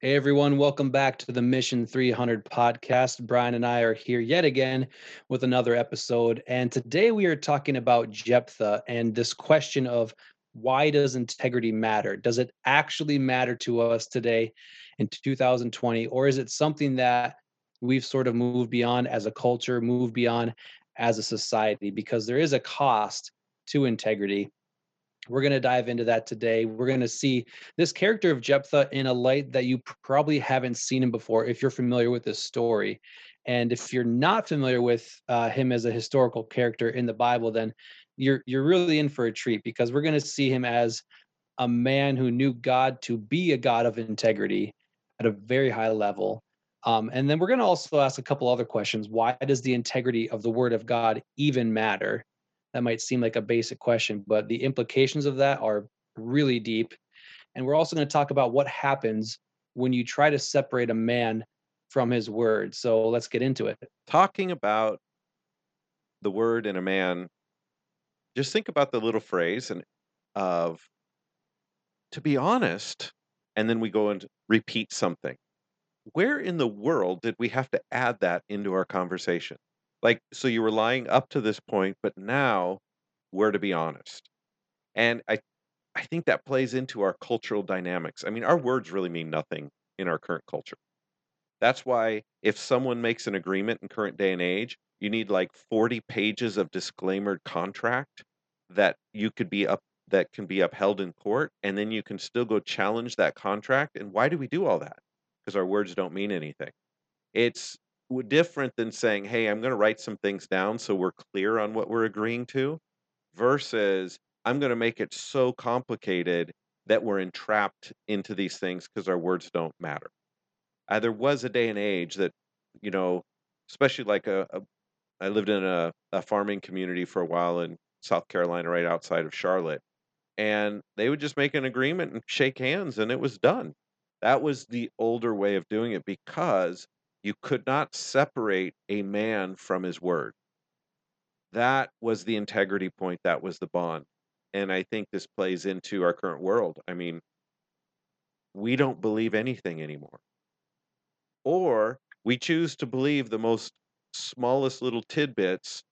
Hey everyone, welcome back to the Mission 300 podcast. Brian and I are here yet again with another episode. And today we are talking about Jephthah and this question of why does integrity matter? Does it actually matter to us today in 2020? Or is it something that we've sort of moved beyond as a culture, moved beyond as a society? Because there is a cost to integrity we're going to dive into that today. We're going to see this character of Jephthah in a light that you probably haven't seen him before if you're familiar with this story. And if you're not familiar with uh, him as a historical character in the Bible, then you're you're really in for a treat because we're going to see him as a man who knew God to be a God of integrity at a very high level. Um, and then we're going to also ask a couple other questions. Why does the integrity of the Word of God even matter? That might seem like a basic question, but the implications of that are really deep. And we're also going to talk about what happens when you try to separate a man from his word. So let's get into it. Talking about the word in a man, just think about the little phrase and of to be honest, and then we go and repeat something. Where in the world did we have to add that into our conversation? Like, so you were lying up to this point, but now we're to be honest. And I I think that plays into our cultural dynamics. I mean, our words really mean nothing in our current culture. That's why if someone makes an agreement in current day and age, you need like 40 pages of disclaimer contract that you could be up that can be upheld in court and then you can still go challenge that contract. And why do we do all that? Because our words don't mean anything. It's different than saying, "Hey, I'm going to write some things down so we're clear on what we're agreeing to," versus I'm going to make it so complicated that we're entrapped into these things because our words don't matter. Uh, there was a day and age that, you know, especially like a, a I lived in a, a farming community for a while in South Carolina, right outside of Charlotte, and they would just make an agreement and shake hands, and it was done. That was the older way of doing it because you could not separate a man from his word. That was the integrity point, that was the bond. And I think this plays into our current world. I mean, we don't believe anything anymore. Or we choose to believe the most smallest little tidbits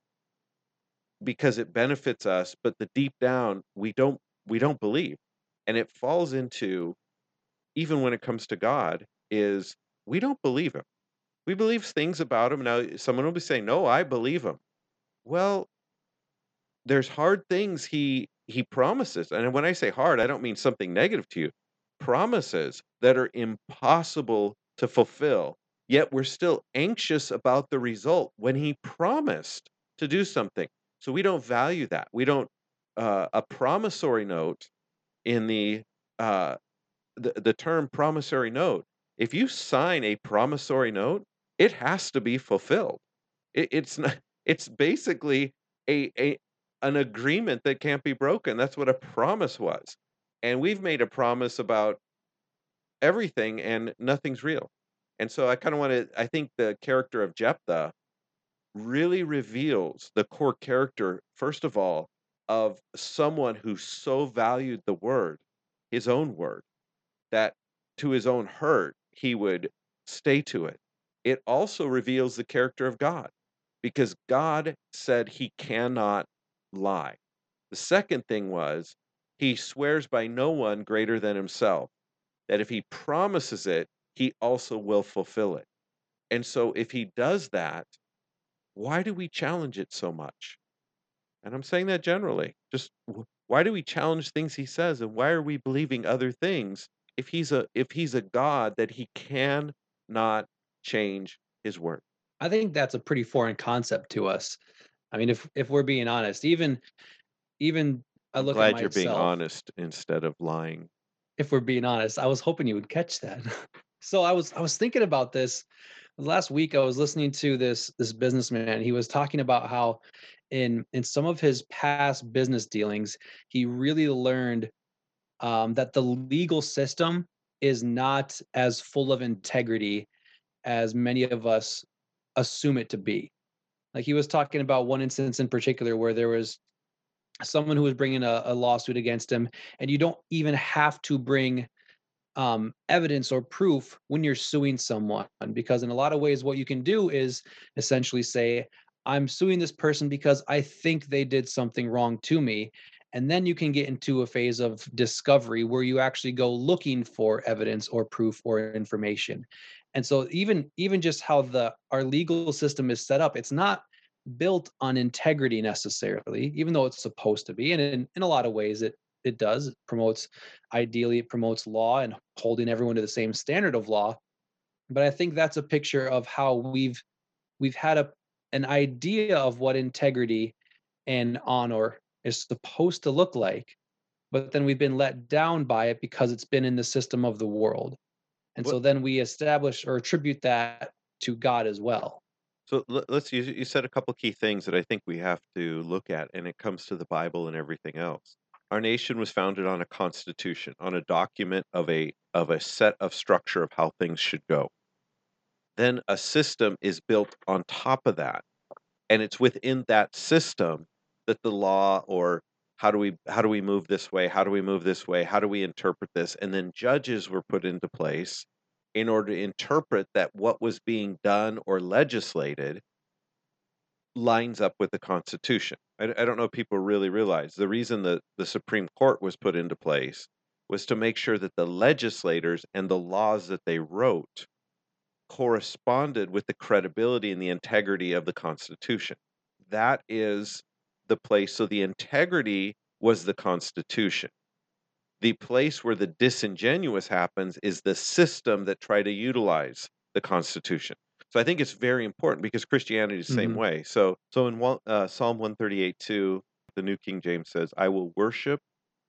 because it benefits us, but the deep down we don't we don't believe. And it falls into even when it comes to God is we don't believe him. We believe things about him. Now, someone will be saying, "No, I believe him." Well, there's hard things he he promises, and when I say hard, I don't mean something negative to you. Promises that are impossible to fulfill, yet we're still anxious about the result when he promised to do something. So we don't value that. We don't uh, a promissory note in the uh, the, the term promissory note. If you sign a promissory note, it has to be fulfilled. It, it's not. It's basically a a an agreement that can't be broken. That's what a promise was, and we've made a promise about everything, and nothing's real. And so I kind of want to. I think the character of Jephthah really reveals the core character, first of all, of someone who so valued the word, his own word, that to his own hurt he would stay to it it also reveals the character of God because God said he cannot lie. The second thing was he swears by no one greater than himself, that if he promises it, he also will fulfill it. And so if he does that, why do we challenge it so much? And I'm saying that generally. Just why do we challenge things he says and why are we believing other things if he's a if he's a god that he cannot change his work. I think that's a pretty foreign concept to us. I mean, if if we're being honest, even even I look glad at you're being honest instead of lying. If we're being honest, I was hoping you would catch that. so I was I was thinking about this last week. I was listening to this this businessman. He was talking about how in in some of his past business dealings, he really learned um, that the legal system is not as full of integrity as many of us assume it to be. Like he was talking about one instance in particular where there was someone who was bringing a, a lawsuit against him, and you don't even have to bring um, evidence or proof when you're suing someone because in a lot of ways what you can do is essentially say i'm suing this person because i think they did something wrong to me and then you can get into a phase of discovery where you actually go looking for evidence or proof or information and so even even just how the our legal system is set up it's not built on integrity necessarily even though it's supposed to be and in, in a lot of ways it it does. It promotes, ideally, it promotes law and holding everyone to the same standard of law. But I think that's a picture of how we've we've had a an idea of what integrity and honor is supposed to look like, but then we've been let down by it because it's been in the system of the world. And what? so then we establish or attribute that to God as well. So let's you, you said a couple key things that I think we have to look at, and it comes to the Bible and everything else. Our nation was founded on a constitution, on a document of a of a set of structure of how things should go. Then a system is built on top of that. And it's within that system that the law or how do we how do we move this way? How do we move this way? How do we interpret this? And then judges were put into place in order to interpret that what was being done or legislated lines up with the Constitution. I, I don't know if people really realize the reason that the Supreme Court was put into place was to make sure that the legislators and the laws that they wrote corresponded with the credibility and the integrity of the Constitution. That is the place. So the integrity was the Constitution. The place where the disingenuous happens is the system that try to utilize the Constitution. So I think it's very important because Christianity is the same mm-hmm. way. So so in uh, Psalm 138 2, the New King James says, "I will worship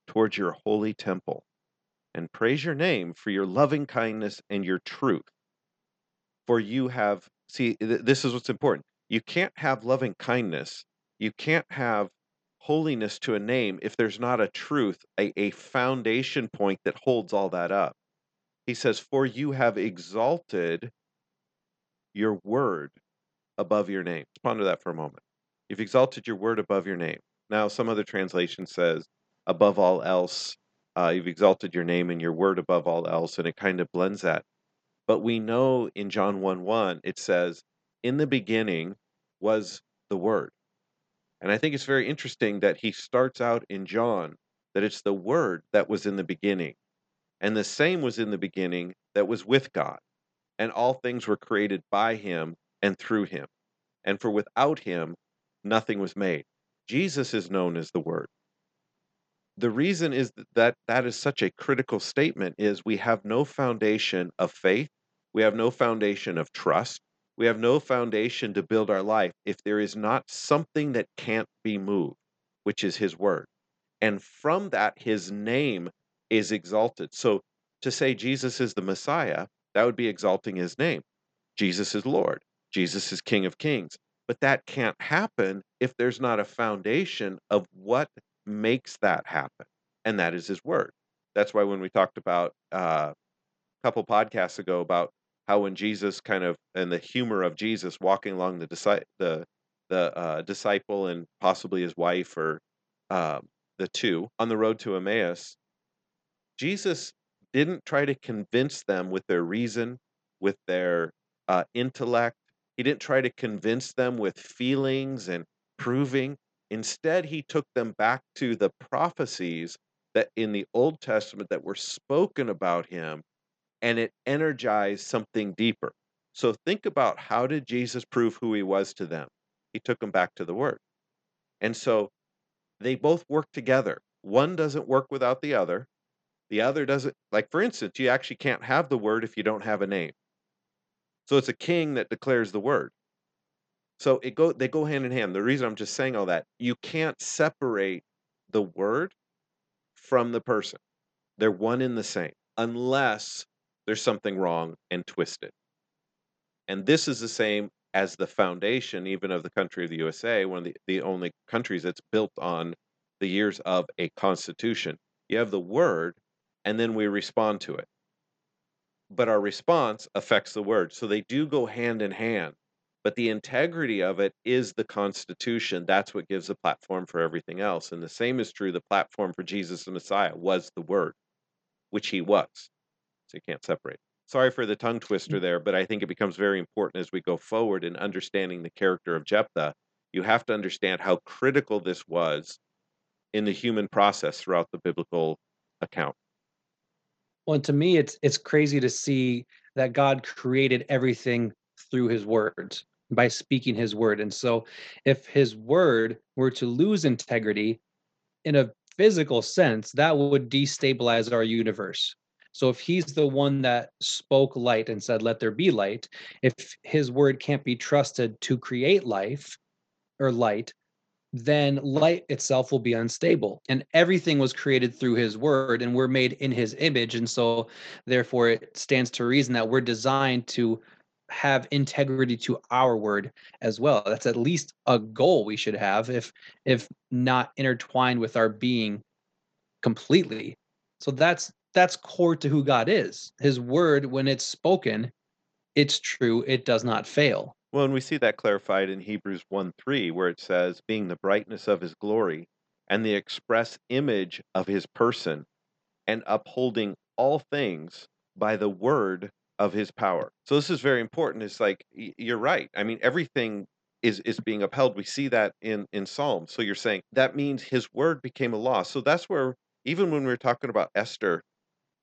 towards your holy temple and praise your name for your loving kindness and your truth. For you have see th- this is what's important. You can't have loving kindness. You can't have holiness to a name if there's not a truth, a, a foundation point that holds all that up. He says, For you have exalted your word above your name. Ponder that for a moment. You've exalted your word above your name. Now, some other translation says, above all else, uh, you've exalted your name and your word above all else, and it kind of blends that. But we know in John 1 1, it says, in the beginning was the word. And I think it's very interesting that he starts out in John that it's the word that was in the beginning. And the same was in the beginning that was with God and all things were created by him and through him. And for without him, nothing was made. Jesus is known as the Word. The reason is that that is such a critical statement is we have no foundation of faith, we have no foundation of trust, we have no foundation to build our life if there is not something that can't be moved, which is his word. And from that his name is exalted. So to say Jesus is the Messiah that would be exalting his name. Jesus is Lord, Jesus is King of Kings. But that can't happen if there's not a foundation of what makes that happen, and that is his word. That's why when we talked about uh, a couple podcasts ago about how when Jesus kind of and the humor of Jesus walking along the the the uh, disciple and possibly his wife or uh, the two on the road to Emmaus, Jesus didn't try to convince them with their reason, with their uh, intellect. He didn't try to convince them with feelings and proving. Instead, he took them back to the prophecies that in the Old Testament that were spoken about him, and it energized something deeper. So think about how did Jesus prove who he was to them? He took them back to the Word. And so they both work together. One doesn't work without the other. The other doesn't like for instance, you actually can't have the word if you don't have a name. So it's a king that declares the word. So it go they go hand in hand. The reason I'm just saying all that, you can't separate the word from the person. They're one in the same unless there's something wrong and twisted. And this is the same as the foundation even of the country of the USA, one of the, the only countries that's built on the years of a constitution. You have the word and then we respond to it. But our response affects the word. So they do go hand in hand. But the integrity of it is the Constitution. That's what gives a platform for everything else. And the same is true. The platform for Jesus the Messiah was the Word, which he was. So you can't separate. Sorry for the tongue mm. twister there, but I think it becomes very important as we go forward in understanding the character of Jephthah. You have to understand how critical this was in the human process throughout the biblical account. Well, to me, it's it's crazy to see that God created everything through His words by speaking His word, and so if His word were to lose integrity in a physical sense, that would destabilize our universe. So if He's the one that spoke light and said, "Let there be light," if His word can't be trusted to create life or light, then light itself will be unstable. And everything was created through his word, and we're made in his image. And so, therefore, it stands to reason that we're designed to have integrity to our word as well. That's at least a goal we should have, if if not intertwined with our being completely. So that's that's core to who God is. His word, when it's spoken, it's true, it does not fail. Well, and we see that clarified in Hebrews 1 3, where it says, being the brightness of his glory and the express image of his person, and upholding all things by the word of his power. So this is very important. It's like you're right. I mean, everything is is being upheld. We see that in in Psalms. So you're saying that means his word became a law. So that's where even when we're talking about Esther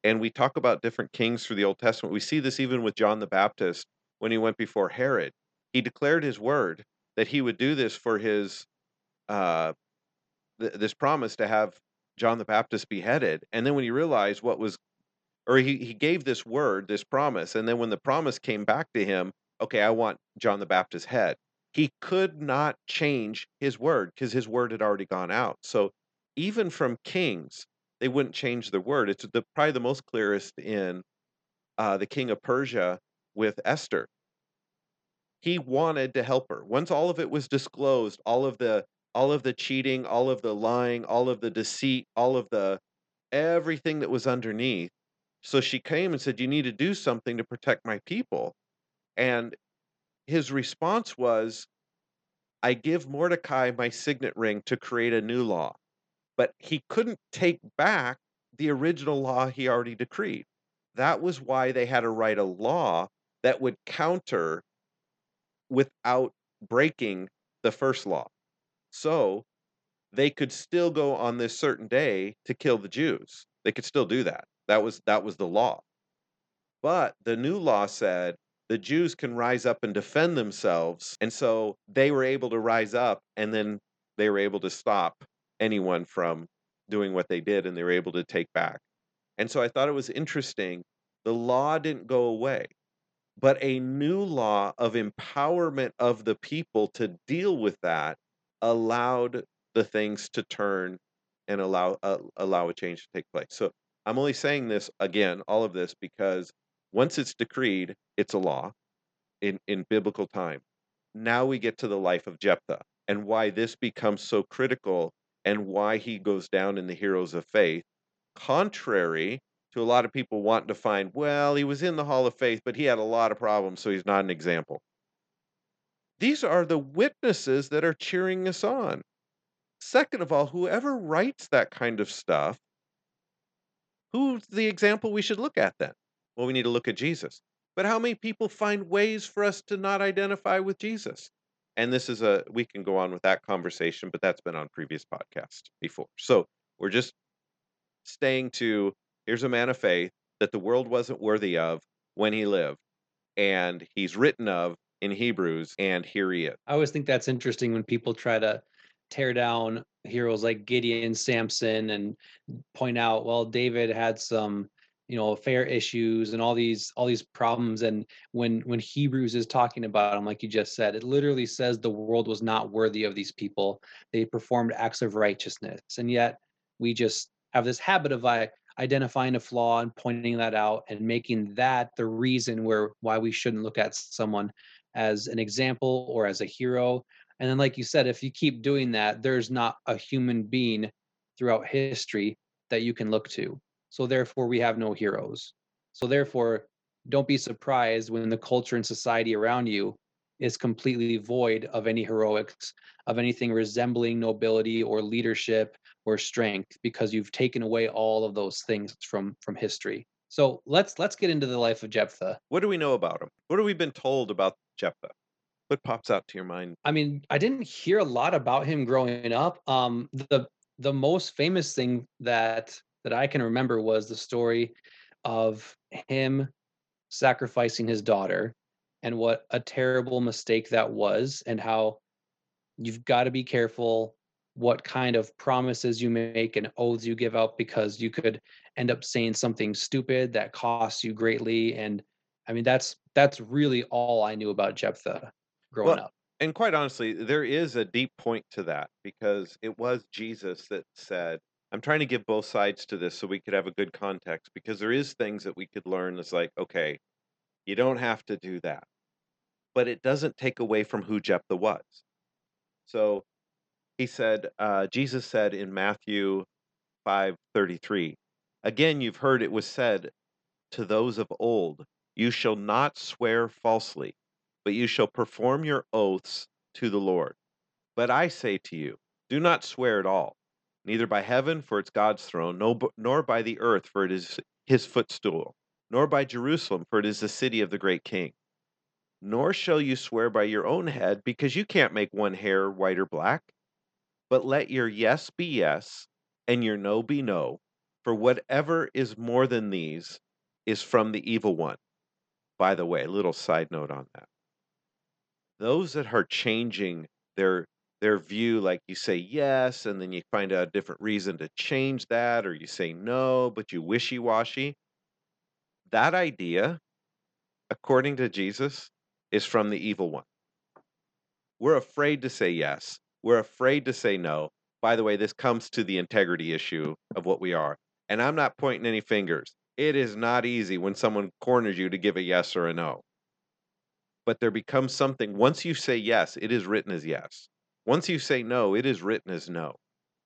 and we talk about different kings through the Old Testament, we see this even with John the Baptist when he went before Herod he declared his word that he would do this for his uh, th- this promise to have John the Baptist beheaded. And then when he realized what was, or he, he gave this word, this promise, and then when the promise came back to him, okay, I want John the Baptist's head. He could not change his word because his word had already gone out. So even from kings, they wouldn't change the word. It's the, probably the most clearest in uh, the king of Persia with Esther he wanted to help her. Once all of it was disclosed, all of the all of the cheating, all of the lying, all of the deceit, all of the everything that was underneath. So she came and said, "You need to do something to protect my people." And his response was, "I give Mordecai my signet ring to create a new law." But he couldn't take back the original law he already decreed. That was why they had to write a law that would counter without breaking the first law. So they could still go on this certain day to kill the Jews. They could still do that. That was that was the law. But the new law said the Jews can rise up and defend themselves. And so they were able to rise up and then they were able to stop anyone from doing what they did and they were able to take back. And so I thought it was interesting. The law didn't go away but a new law of empowerment of the people to deal with that allowed the things to turn and allow uh, allow a change to take place. So I'm only saying this again, all of this because once it's decreed, it's a law in in biblical time. Now we get to the life of Jephthah and why this becomes so critical and why he goes down in the heroes of faith contrary to a lot of people wanting to find, well, he was in the Hall of Faith, but he had a lot of problems, so he's not an example. These are the witnesses that are cheering us on. Second of all, whoever writes that kind of stuff, who's the example we should look at then? Well, we need to look at Jesus. But how many people find ways for us to not identify with Jesus? And this is a, we can go on with that conversation, but that's been on previous podcasts before. So we're just staying to here's a man of faith that the world wasn't worthy of when he lived, and he's written of in Hebrews, and here he is. I always think that's interesting when people try to tear down heroes like Gideon, Samson, and point out, well, David had some you know affair issues and all these all these problems and when when hebrews is talking about them like you just said it literally says the world was not worthy of these people. They performed acts of righteousness and yet we just have this habit of identifying a flaw and pointing that out and making that the reason where why we shouldn't look at someone as an example or as a hero. And then like you said if you keep doing that there's not a human being throughout history that you can look to so therefore we have no heroes so therefore don't be surprised when the culture and society around you is completely void of any heroics of anything resembling nobility or leadership or strength because you've taken away all of those things from from history So let's let's get into the life of Jephthah. What do we know about him? What have we been told about Jephthah? What pops out to your mind? I mean, I didn't hear a lot about him growing up. Um, the the most famous thing that that I can remember was the story of him sacrificing his daughter and what a terrible mistake that was and how you've got to be careful what kind of promises you make and oaths you give out because you could end up saying something stupid that costs you greatly and i mean that's that's really all i knew about jephthah growing Well, up. and quite honestly, there is a deep point to that because it was Jesus that said, I'm trying to give both sides to this so we could have a good context because there is things that we could learn It's like, okay, you don't have to do that. But it doesn't take away from who Jephthah was. So he said, uh, Jesus said in Matthew 5:33, again you've heard it was said to those of old, you shall not swear falsely, but you shall perform your oaths to the Lord. But I say to you, do not swear at all, neither by heaven, for it's God's throne, no, nor by the earth, for it is his footstool, nor by Jerusalem, for it is the city of the great king. Nor shall you swear by your own head, because you can't make one hair white or black. But let your yes be yes, and your no be no, for whatever is more than these is from the evil one. By the way, little side note on that those that are changing their their view like you say yes and then you find a different reason to change that or you say no but you wishy-washy. That idea according to jesus is from the evil one. We're afraid to say yes. We're afraid to say no. By the way this comes to the integrity issue of what we are and i'm not pointing any fingers. It is not easy when someone corners you to give a yes or a no. But there becomes something once you say yes, it is written as yes. Once you say no, it is written as no.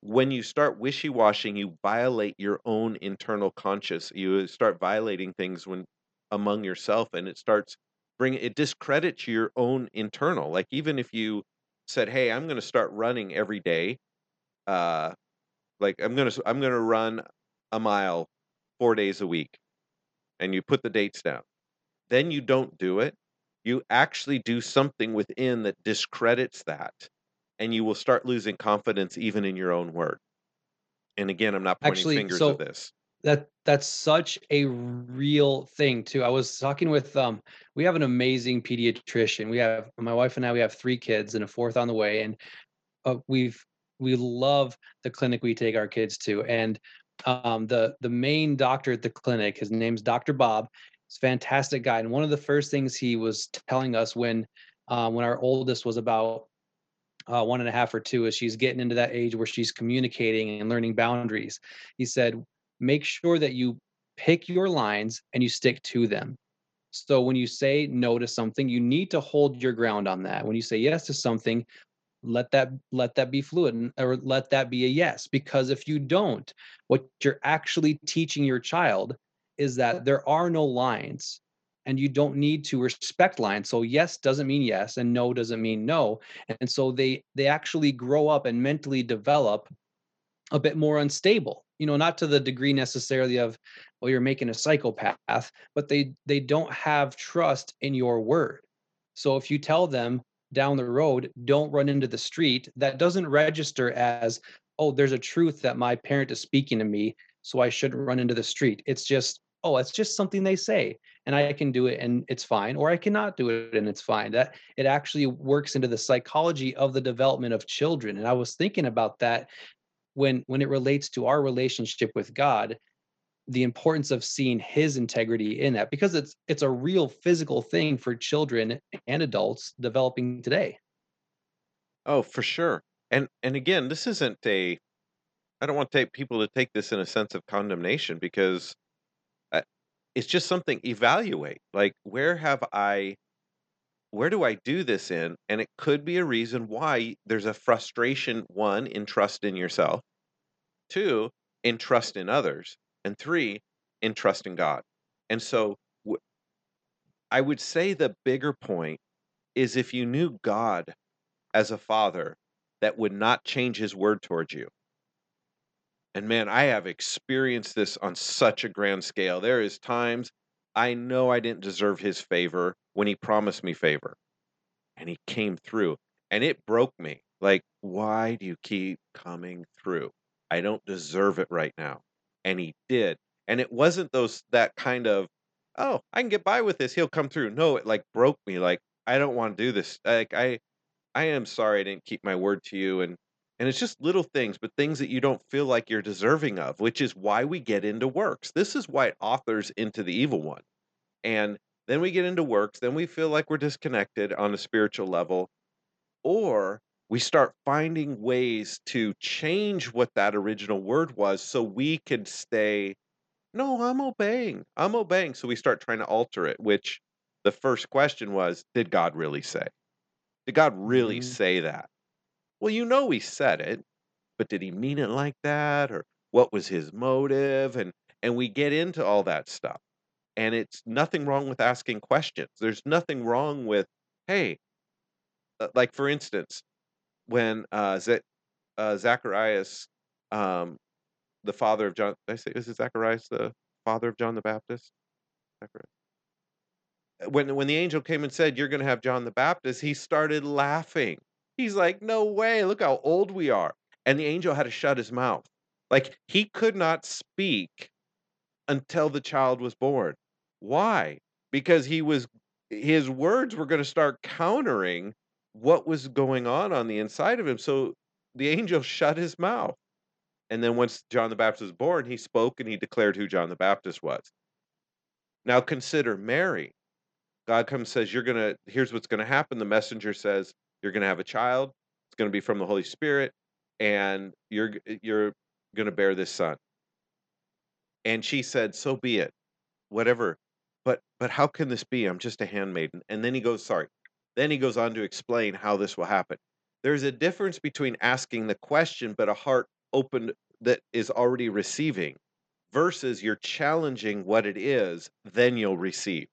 When you start wishy-washing, you violate your own internal conscious. You start violating things when among yourself and it starts bringing it discredits your own internal. Like even if you said, "Hey, I'm going to start running every day." Uh like I'm going to I'm going to run a mile 4 days a week. And you put the dates down. Then you don't do it you actually do something within that discredits that and you will start losing confidence even in your own word and again i'm not pointing actually fingers so at this. that that's such a real thing too. I was talking with um we have an amazing pediatrician. We have my wife and i we have three kids and a fourth on the way and uh, we've we love the clinic we take our kids to and um, the the main doctor at the clinic his name's dr bob He's a fantastic guy. And one of the first things he was telling us when uh, when our oldest was about uh, one and a half or two is she's getting into that age where she's communicating and learning boundaries. He said, make sure that you pick your lines and you stick to them. So when you say no to something, you need to hold your ground on that. When you say yes to something, let that let that be fluid or let that be a yes because if you don't what you're actually teaching your child is that there are no lines and you don't need to respect lines so yes doesn't mean yes and no doesn't mean no. And so they they actually grow up and mentally develop a bit more unstable you know not to the degree necessarily of well you're making a psychopath but they they don't have trust in your word. So if you tell them down the road don't run into the street that doesn't register as oh there's a truth that my parent is speaking to me so i shouldn't run into the street. It's just oh, it's just something they say and I can do it and it's fine, or I cannot do it and it's fine. That it actually works into the psychology of the development of children. And I was thinking about that when when it relates to our relationship with God, the importance of seeing his integrity in that because it's it's a real physical thing for children and adults developing today. oh for sure and and again this isn't a i don't want to take people to take this in a sense of condemnation because it's just something evaluate like where have i where do i do this in? And it could be a reason why there's a frustration one in trust in yourself two in trust in others and three in trust in god. And so I would say the bigger point is if you knew god as a father that would not change his word towards you And man, I have experienced this on such a grand scale. There is times I know I didn't deserve his favor when he promised me favor. And he came through and it broke me. Like, why do you keep coming through? I don't deserve it right now. And he did. And it wasn't those that kind of, oh, I can get by with this. He'll come through. No, it like broke me. Like, I don't want to do this. Like, I I am sorry I didn't keep my word to you. And and it's just little things, but things that you don't feel like you're deserving of, which is why we get into works. This is why it authors into the evil one. And then we get into works, then we feel like we're disconnected on a spiritual level, or we start finding ways to change what that original word was so we could stay, no, I'm obeying. I'm obeying. So we start trying to alter it, which the first question was, did God really say? Did God really Mhm. say that? Well, you know he said it, but did he mean it like that or what was his motive and and we get into all that stuff. And it's nothing wrong with asking questions. There's nothing wrong with hey, uh, like for instance, when uh, Z- uh Zacharias um the father of John I say is it Zacharias the father of John the Baptist? Zacharias. When when the angel came and said you're going to have John the Baptist, he started laughing. He's like, "No way. Look how old we are." And the angel had to shut his mouth. Like he could not speak until the child was born. Why? Because he was his words were going to start countering what was going on on the inside of him. So the angel shut his mouth. And then once John the Baptist was born, he spoke and he declared who John the Baptist was. Now consider Mary. God comes says, You're gonna here's what's gonna happen. The messenger says, You're gonna have a child, it's gonna be from the Holy Spirit, and you're eh, you're gonna bear this son. And she said, So be it. Whatever. But but how can this be? I'm just a handmaiden. And then he goes, sorry. Then he goes on to explain how this will happen. There's a difference between asking the question, but a heart open that is already receiving, versus you're challenging what it is, then you'll receive.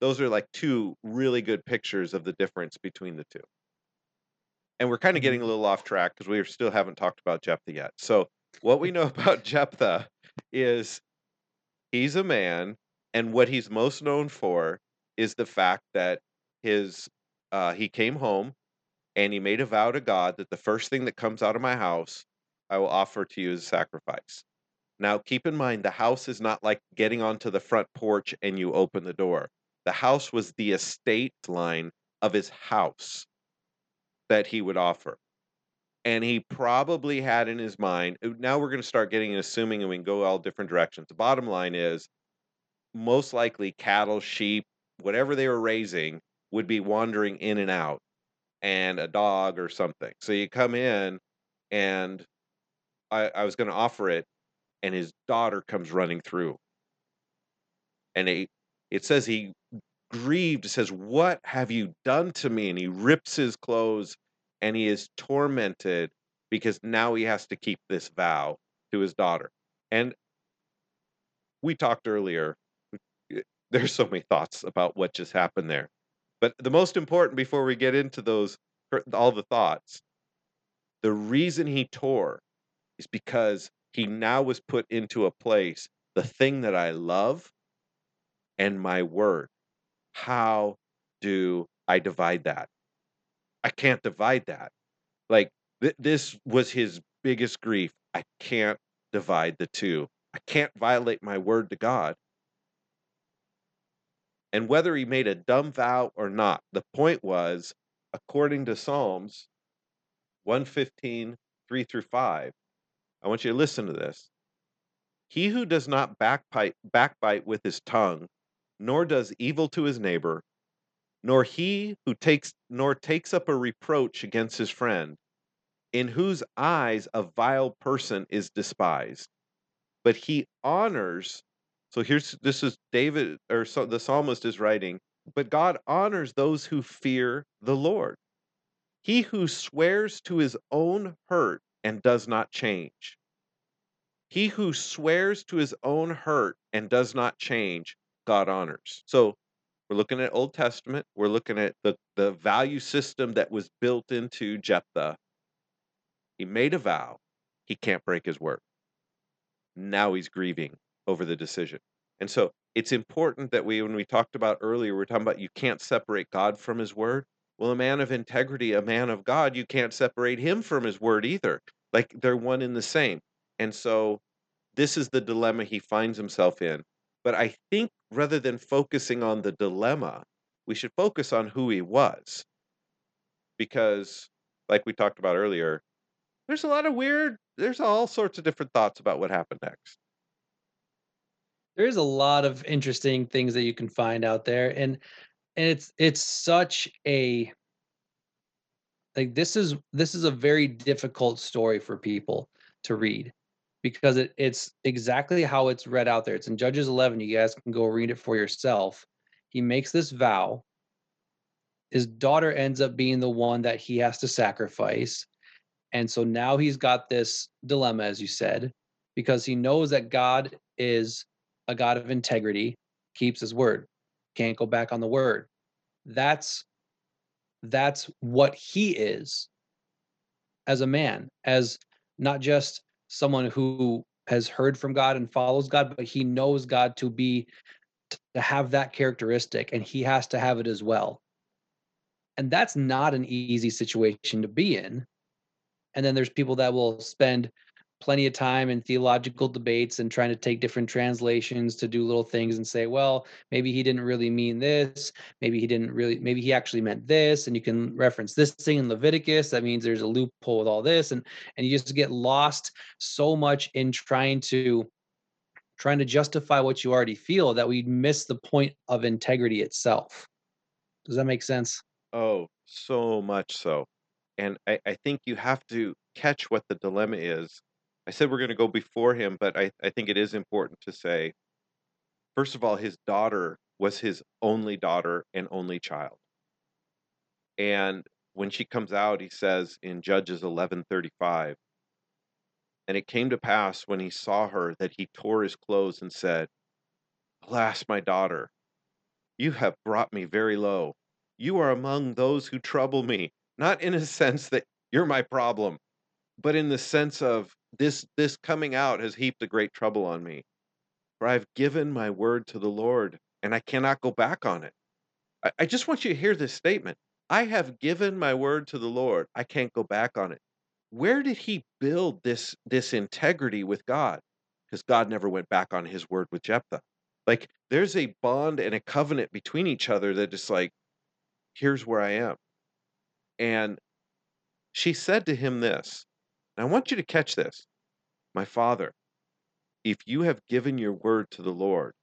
Those are like two really good pictures of the difference between the two. And we're kind of getting a Mhm. little off track because we still haven't talked about Jephthah yet. So what we know about Jephthah is he's a man, and what he's most known for is the fact that his uh, he came home and he made a vow to God that the first thing that comes out of my house, I will offer to you as a sacrifice. Now, keep in mind, the house is not like getting onto the front porch and you open the door. The house was the estate line of his house that he would offer. And he probably had in his mind, now we're going to start getting and assuming, and we can go all different directions. The bottom line is most likely cattle, sheep, whatever they were raising would be wandering in and out, and a dog or something. So you come in, and I, I was going to offer it, and his daughter comes running through. And he, it says he grieved, says, What have you done to me? And he rips his clothes and he is tormented because now he has to keep this vow to his daughter. And we talked earlier, eh, there's so many thoughts about what just happened there. But the most important before we get into those, all the thoughts, the reason he tore is because he now was put into a place, the thing that I love and my word. How do I divide that? I can't divide that. Like th- this was his biggest grief. I can't divide the two. I can't violate my word to God. And whether he made a dumb vow or not, the point was, according to Psalms 115, 3 through 5, I want you to listen to this. He who does not backbite, backbite with his tongue, nor does evil to his neighbor, nor he who takes nor takes up a reproach against his friend, in whose eyes a vile person is despised, but he honors. So here's this is David or so the psalmist is writing, but God honors those who fear the Lord. He who swears to his own hurt and does not change. He who swears to his own hurt and does not change, God honors. So we're looking at Old Testament. We're looking at the, the value system that was built into Jephthah. He made a vow. He can't break his word. now he's grieving over the decision. And so it's important that we, when we talked about earlier, we're talking about you can't separate God from his word. Well, a man of integrity, a man of God, you can't separate him from his word either. Like they're one in the same. And so this is the dilemma he finds himself in. But I think rather than focusing on the dilemma, we should focus on who he was. Because, like we talked about earlier, there's a lot of weird, there's all sorts of different thoughts about what happened next. There's a lot of interesting things that you can find out there. And and it's it's such a like this is this is a very difficult story for people to read because it, it's exactly how it's read out there. It's in Judges 11. You guys can go read it for yourself. He makes this vow. His daughter ends up being the one that he has to sacrifice. And so now he's got this dilemma, as you said, because he knows that God is a God of integrity, keeps his word, can't go back on the word. That's that's what he is as a man, as not just someone who has heard from God and follows God, but he knows God to be to have that characteristic and he has to have it as well. And that's not an easy situation to be in. And then there's people that will spend plenty of time in theological debates and trying to take different translations to do little things and say, well, maybe he didn't really mean this. Maybe he didn't really, maybe he actually meant this. And you can reference this thing in Leviticus. That means there's a loophole with all this. And and you just get lost so much in trying to trying to justify what you already feel that we miss the point of integrity itself. Does that make sense? Oh, so much so. And I, I think you have to catch what the dilemma is I said we're going to go before him, but I, I think it is important to say, first of all, his daughter was his only daughter and only child. And when she comes out, he says in Judges 11:35, and it came to pass when he saw her that he tore his clothes and said, Alas, my daughter, you have brought me very low. You are among those who trouble me, not in a sense that you're my problem, but in the sense of this this coming out has heaped a great trouble on me. For I've given my word to the Lord, and I cannot go back on it. I, I just want you to hear this statement. I have given my word to the Lord. I can't go back on it. Where did he build this this integrity with God? Because God never went back on his word with Jephthah. Like there's a bond and a covenant between each other that is like, here's where I am. And she said to him this I want you to catch this. My father, if you have given your word to the Lord,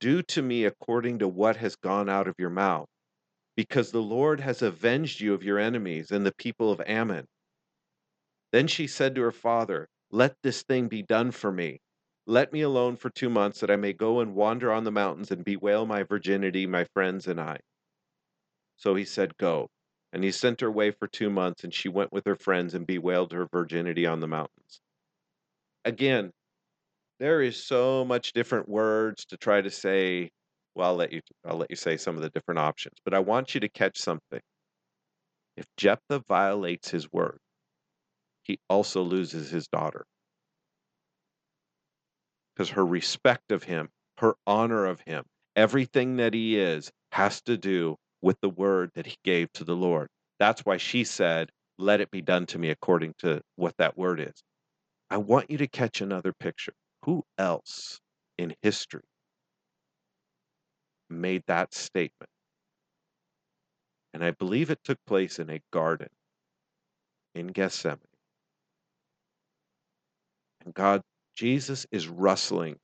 do to me according to what has gone out of your mouth, because the Lord has avenged you of your enemies and the people of Ammon. Then she said to her father, Let this thing be done for me. Let me alone for two months that I may go and wander on the mountains and bewail my virginity, my friends and I. So he said, Go. And he sent her away for two months, and she went with her friends and bewailed her virginity on the mountains. Again, there is so much different words to try to say. Well, I'll let you I'll let you say some of the different options, but I want you to catch something. If Jephthah violates his word, he also loses his daughter. Because her respect of him, her honor of him, everything that he is has to do with the word that he gave to the Lord. That's why she said, Let it be done to me according to what that word is. I want you to catch another picture. Who else in history made that statement? And I believe it took place in a garden in Gethsemane. And God, Jesus is wrestling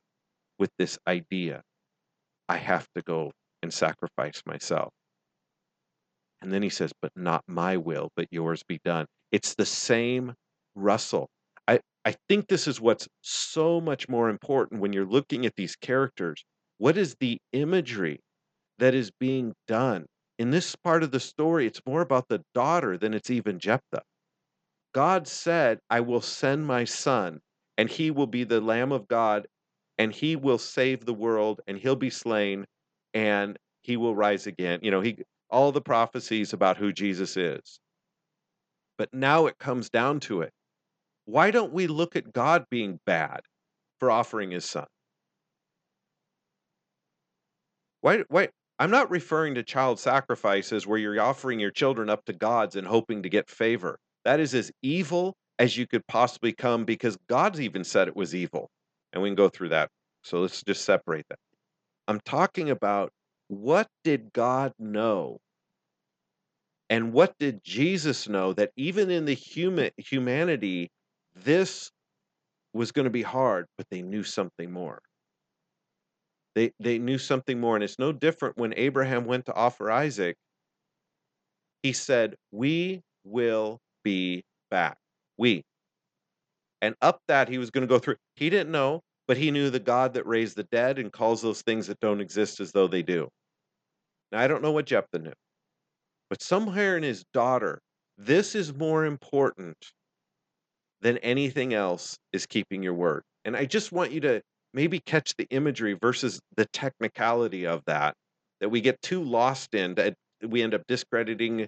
with this idea I have to go and sacrifice myself. And then he says, But not my will, but yours be done. It's the same wrestle. I, I think this is what's so much more important when you're looking at these characters. What is the imagery that is being done? In this part of the story, it's more about the daughter than it's even Jephthah. God said, I will send my son, and he will be the Lamb of God, and he will save the world, and he'll be slain, and he will rise again. You know, he all the prophecies about who Jesus is. But now it comes down to it. Why don't we look at God being bad? for offering his son. Why why I'm not referring to child sacrifices where you're offering your children up to gods and hoping to get favor. That is as evil as you could possibly come because God's even said it was evil. And we can go through that. So let's just separate that. I'm talking about what did God know? And what did Jesus know that even in the human humanity, this was going to be hard, but they knew something more. They they knew something more, and it's no different when Abraham went to offer Isaac. He said, "We will be back." We. And up that he was going to go through. He didn't know, but he knew the God that raised the dead and calls those things that don't exist as though they do. Now I don't know what Jephthah knew, but somewhere in his daughter, this is more important than anything else is keeping your word. And I just want you to maybe catch the imagery versus the technicality of that that we get too lost in that we end up discrediting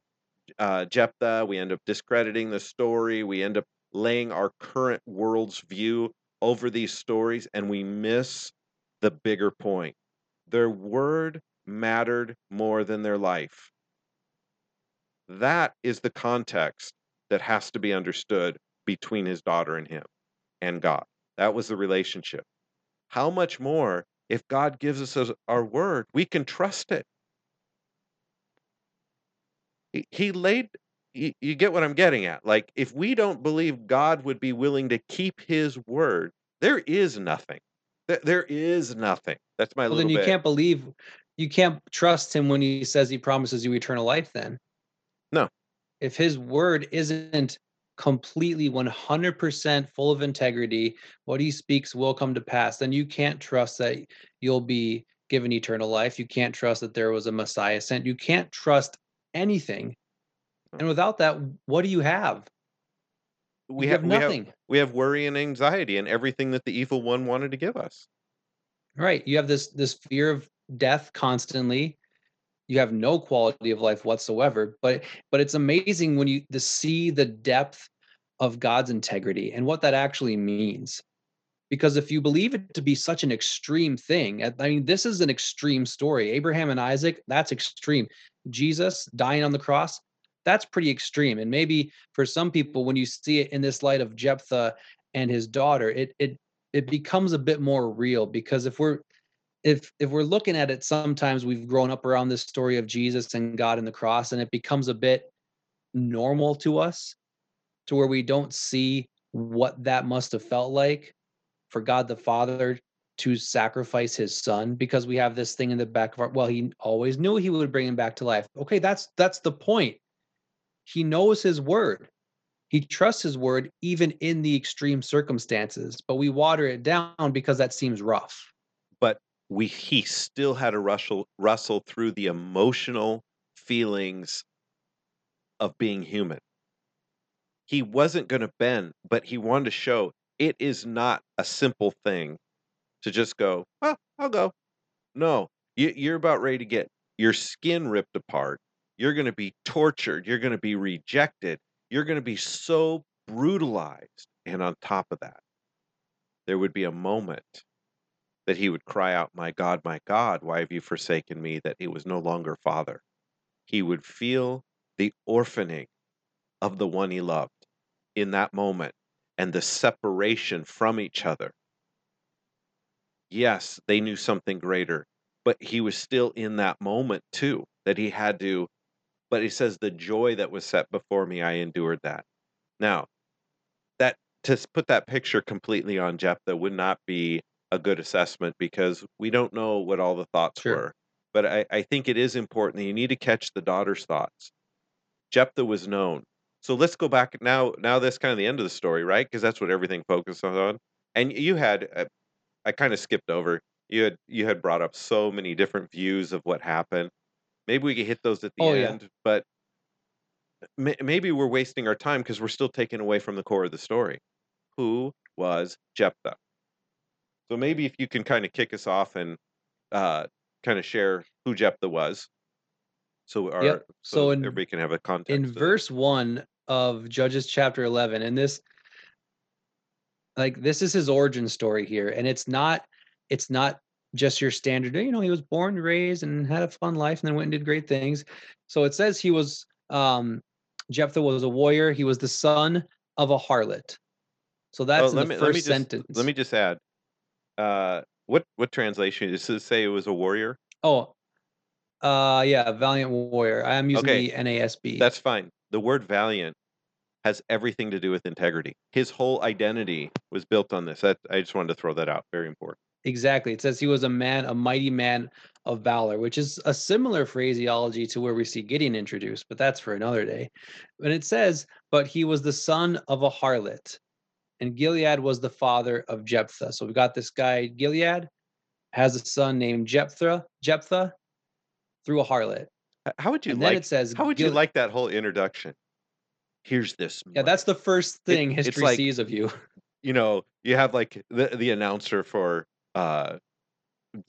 uh, Jephthah, we end up discrediting the story, we end up laying our current world's view over these stories, and we miss the bigger point. Their word mattered more than their life. That is the context that has to be understood between his daughter and him and God. That was the relationship. How much more if God gives us our word, we can trust it. He, laid, you, you get what I'm getting at. Like, if we don't believe God would be willing to keep his word, there is nothing. There, there is nothing. That's my well, little then you bit. can't believe, you can't trust him when he says he promises you eternal life then. No. If his word isn't completely 100% full of integrity, what he speaks will come to pass, then you can't trust that you'll be given eternal life. You can't trust that there was a Messiah sent. You can't trust anything. And without that, what do you have? we you have, have we nothing. have we have worry and anxiety and everything that the evil one wanted to give us. Right. You have this this fear of death constantly. You have no quality of life whatsoever. But but it's amazing when you to see the depth of God's integrity and what that actually means. Because if you believe it to be such an extreme thing, I mean, this is an extreme story. Abraham and Isaac, that's extreme. Jesus dying on the cross, that's pretty extreme. And maybe for some people, when you see it in this light of Jephthah and his daughter, it it it becomes a bit more real because if we're if if we're looking at it sometimes we've grown up around this story of jesus and god and the cross and it becomes a bit normal to us to where we don't see what that must have felt like for god the father to sacrifice his son because we have this thing in the back of our well he always knew he would bring him back to life okay that's that's the point he knows his word he trusts his word even in the extreme circumstances but we water it down because that seems rough But we he still had to wrestle wrestle through the emotional feelings of being human. He wasn't going to bend, but he wanted to show it is not a simple thing to just go, "Oh, I'll go." No, you, you're about ready to get your skin ripped apart. You're going to be tortured. You're going to be rejected. You're going to be so brutalized. And on top of that, there would be a moment that he would cry out, My God, my God, why have you forsaken me? That he was no longer father. He would feel the orphaning of the one he loved in that moment and the separation from each other. Yes, they knew something greater, but he was still in that moment too, that he had to. But he says, The joy that was set before me, I endured that. Now, that to put that picture completely on Jephthah would not be a good assessment because we don't know what all the thoughts Sure. were. But I, I think it is important that you need to catch the daughter's thoughts. Jephthah was known. So let's go back now. Now that's kind of the end of the story, right? Because that's what everything focuses on. And you had, uh, I kind of skipped over. You had you had brought up so many different views of what happened. Maybe we could hit those at the Oh, yeah. end, but may, maybe we're wasting our time because we're still taken away from the core of the story. Who was Jephthah? So maybe if you can kind of kick us off and uh, kind of share who Jephthah was, so our Yep. so, So in- everybody can have a context. in verse 1 of judges chapter 11 and this like this is his origin story here and it's not it's not just your standard you know he was born raised and had a fun life and then went and did great things so it says he was um jephthah was a warrior he was the son of a harlot so that's Oh, in the me first let me just sentence let me just add. Uh, what what translation does it say? It was a warrior. oh uh yeah valiant warrior i am using Okay, the nasb that's fine. The word valiant has everything to do with integrity. His whole identity was built on this. That I just wanted to throw that out. Very important. Exactly. It says he was a man, a mighty man of valor, which is a similar phraseology to where we see Gideon introduced, but that's for another day. And it says, but he was the son of a harlot, and Gilead was the father of Jephthah. So we've got this guy, Gilead, has a son named Jephthah, Jephthah through a harlot. How would you And then like? it says, How would you Gil- like that whole introduction? Here's this. yeah, that's the first thing it's history like- sees of you. you know, you have like the the announcer for uh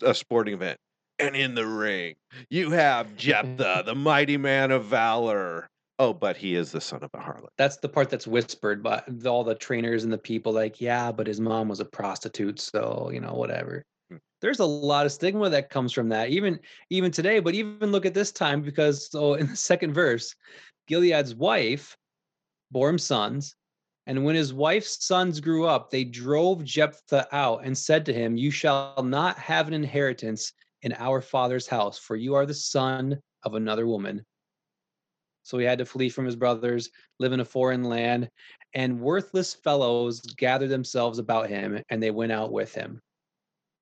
a sporting event. And in the ring, you have Jephthah, the mighty man of valor. Oh, but he is the son of a harlot. That's the part that's whispered by all the trainers and the people like, yeah, but his mom was a prostitute, so you know, whatever. Hmm. There's a lot of stigma that comes from that, even even today. But even look at this time, because so in the second verse, Gilead's wife bore him sons, and when his wife's sons grew up, they drove Jephthah out and said to him, "You shall not have an inheritance in our father's house, for you are the son of another woman." So he had to flee from his brothers, live in a foreign land, and worthless fellows gathered themselves about him and they went out with him.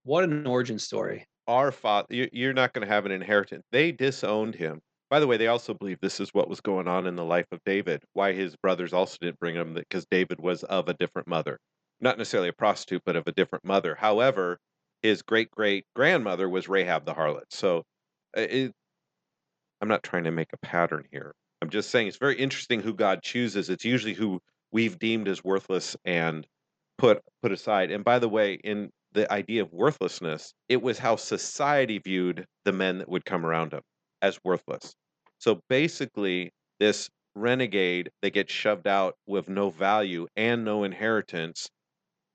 What an origin story. Our father, you're not going to have an inheritance. They disowned him. By the way, they also believe this is what was going on in the life of David. Why his brothers also didn't bring him, because David was of a different mother, not necessarily a prostitute, but of a different mother. However, his great great grandmother was Rahab the harlot. So, uh, it, I'm not trying to make a pattern here. I'm just saying it's very interesting who God chooses. It's usually who we've deemed as worthless and put put aside. And by the way, in the idea of worthlessness, it was how society viewed the men that would come around him as worthless. So basically, this renegade that gets shoved out with no value and no inheritance,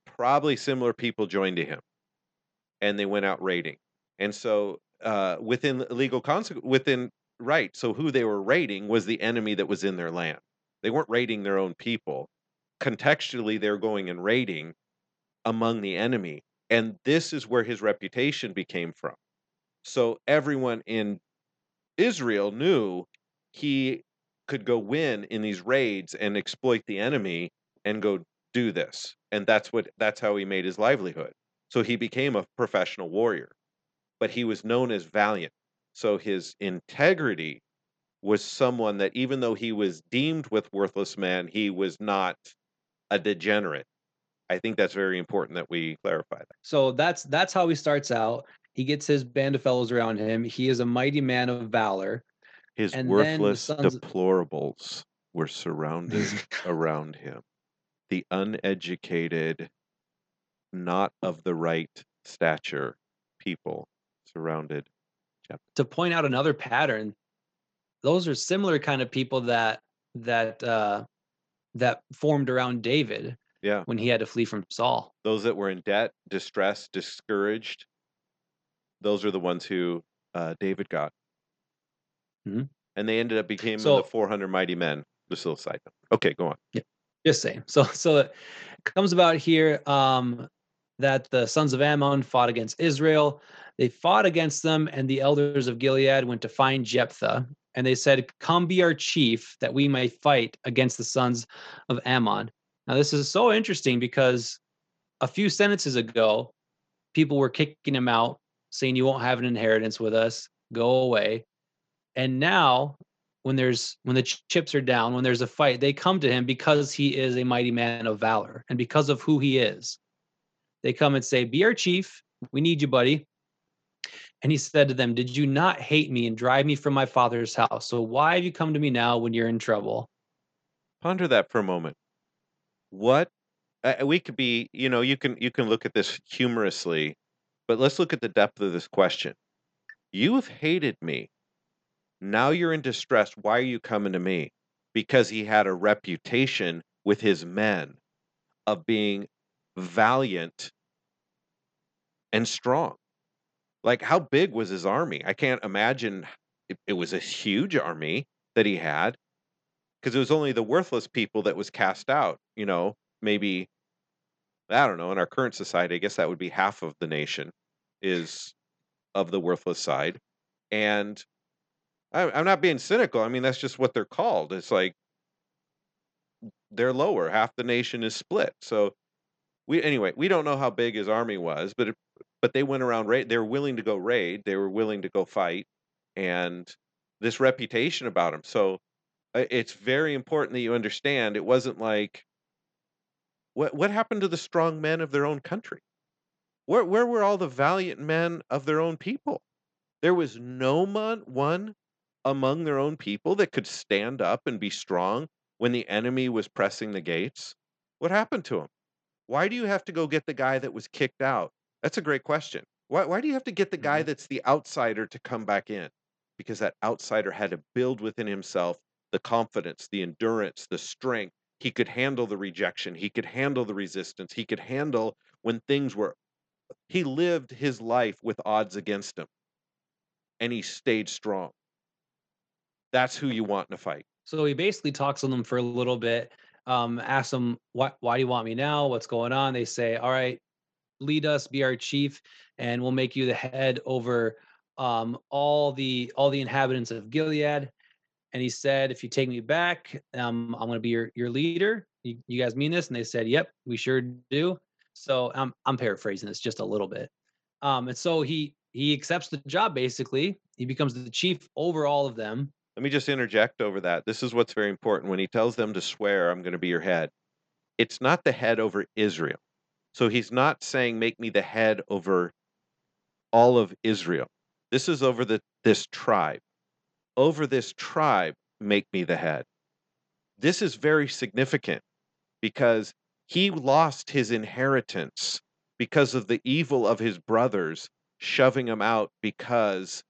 probably similar people joined to him, and they went out raiding. And so, uh, within legal consequence, within right, so who they were raiding was the enemy that was in their land. They weren't raiding their own people. Contextually, they're going and raiding among the enemy, and this is where his reputation became from. So everyone in Israel knew he could go win in these raids and exploit the enemy and go do this. And that's what that's how he made his livelihood. So he became a professional warrior. But he was known as valiant. So his integrity was someone that even though he was deemed with worthless man, he was not a degenerate. I think that's very important that we clarify that. So that's that's how he starts out. He gets his band of fellows around him. He is a mighty man of valor. His And the worthless sons- deplorables were surrounded around him. The uneducated, not of the right stature people surrounded. to point out another pattern, those are similar kind of people that that uh that formed around David Yeah. when he had to flee from Saul. Those that were in debt, distressed, discouraged, those are the ones who uh, David got. Mhm. And they ended up becoming So- the 400 mighty men. Just a little side note. Okay, go on. Yeah, Just saying. So so it comes about here um that the sons of Ammon fought against Israel. They fought against them, and the elders of Gilead went to find Jephthah, and they said, Come be our chief, that we may fight against the sons of Ammon. Now, this is so interesting because a few sentences ago, people were kicking him out, saying, You won't have an inheritance with us, go away. And now, when there's when the ch- chips are down, when there's a fight, they come to him because he is a mighty man of valor and because of who he is. They come and say, Be our chief. We need you, buddy. And he said to them, Did you not hate me and drive me from my father's house? So why have you come to me now when you're in trouble? Ponder that for a moment. What uh, we could be, you know, you can you can look at this humorously, but let's look at the depth of this question. You have hated me. Now you're in distress. Why are you coming to me? Because he had a reputation with his men of being valiant, and strong. Like, how big was his army? I can't imagine it, it was a huge army that he had because it was only the worthless people that was cast out. You know, maybe I don't know. In our current society, I guess that would be half of the nation is of the worthless side, and I, I'm not being cynical. I mean, that's just what they're called. It's like they're lower. Half the nation is split. So we anyway, we don't know how big his army was, but it, but they went around raid. They were willing to go raid. They were willing to go fight, and this reputation about him. So uh, it's very important that you understand. It wasn't like what what happened to the strong men of their own country. Where where were all the valiant men of their own people? There was no one one among their own people that could stand up and be strong when the enemy was pressing the gates. What happened to him? Why do you have to go get the guy that was kicked out? That's a great question. Why why do you have to get the guy Mhm. that's the outsider to come back in? Because that outsider had to build within himself the confidence, the endurance, the strength. He could handle the rejection. He could handle the resistance. He could handle when things were he lived his life with odds against him and he stayed strong. That's who you want in a fight. So he basically talks to them for a little bit, um, asks them, why, why do you want me now? What's going on? They say, all right, lead us, be our chief, and we'll make you the head over um, all the all the inhabitants of Gilead. And he said, if you take me back, um, I'm going to be your your leader. You, you guys mean this? And they said, yep, we sure do. So I'm I'm paraphrasing this just a little bit. Um, and so he he accepts the job basically. He becomes the chief over all of them. Let me just interject over that. This is what's very important. When he tells them to swear, I'm going to be your head, it's not the head over Israel. So he's not saying, make me the head over all of Israel. This is over the, this tribe. Over this tribe, make me the head. This is very significant because he lost his inheritance because of the evil of his brothers shoving him out because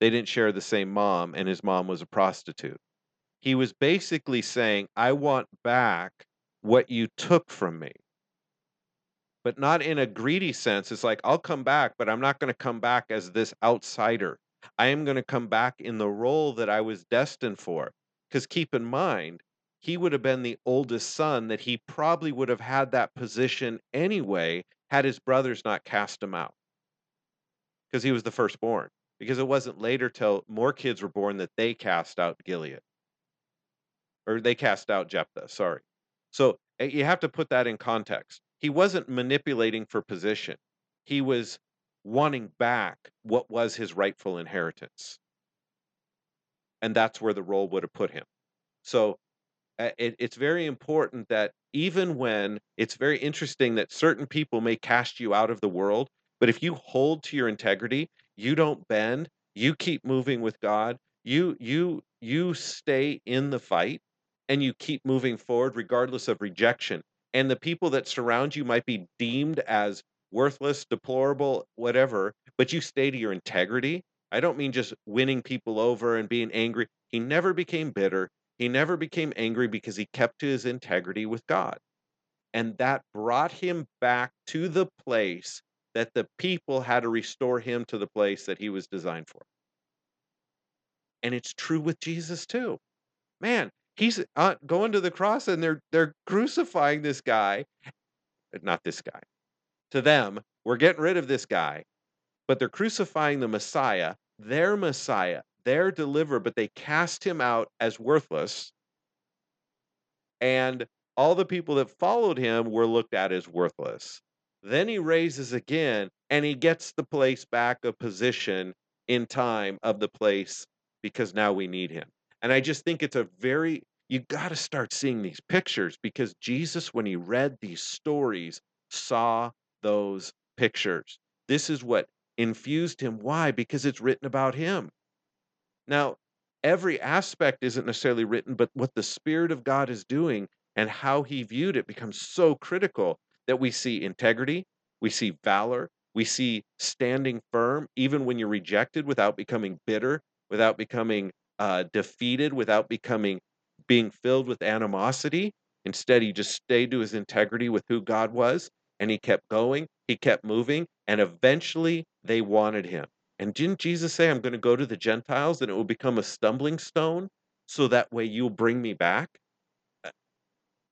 they didn't share the same mom and his mom was a prostitute. He was basically saying, I want back what you took from me. But not in a greedy sense. It's like, I'll come back, but I'm not going to come back as this outsider. I am going to come back in the role that I was destined for. Because keep in mind, he would have been the oldest son, that he probably would have had that position anyway had his brothers not cast him out. Because he was the firstborn. Because it wasn't later till more kids were born that they cast out Gilead. Or they cast out Jephthah, sorry. So eh, you have to put that in context. He wasn't manipulating for position. He was wanting back what was his rightful inheritance. And that's where the role would have put him. So it, it's very important that even when it's very interesting that certain people may cast you out of the world, but if you hold to your integrity, you don't bend, you keep moving with God, you you you stay in the fight and you keep moving forward regardless of rejection. And the people that surround you might be deemed as worthless, deplorable, whatever, but you stay to your integrity. I don't mean just winning people over and being angry. He never became bitter. He never became angry because he kept to his integrity with God. And that brought him back to the place that the people had to restore him to the place that he was designed for. And it's true with Jesus too. Man, he's uh, going to the cross and they're they're crucifying this guy. Not this guy. To them, we're getting rid of this guy, but they're crucifying the Messiah, their Messiah, their deliverer, but they cast him out as worthless. And all the people that followed him were looked at as worthless. Then he raises again and he gets the place back a position in time of the place because now we need him. And I just think it's a very, you got to start seeing these pictures because Jesus, when he read these stories, saw those pictures. This is what infused him. Why? Because it's written about him. Now, every aspect isn't necessarily written, but what the Spirit of God is doing and how he viewed it becomes so critical that we see integrity, we see valor, we see standing firm, even when you're rejected without becoming bitter, without becoming uh, defeated, without becoming being filled with animosity. Instead, he just stayed to his integrity with who God was, and he kept going, he kept moving, and eventually they wanted him. And didn't Jesus say, I'm going to go to the Gentiles and it will become a stumbling stone so that way you'll bring me back? Uh,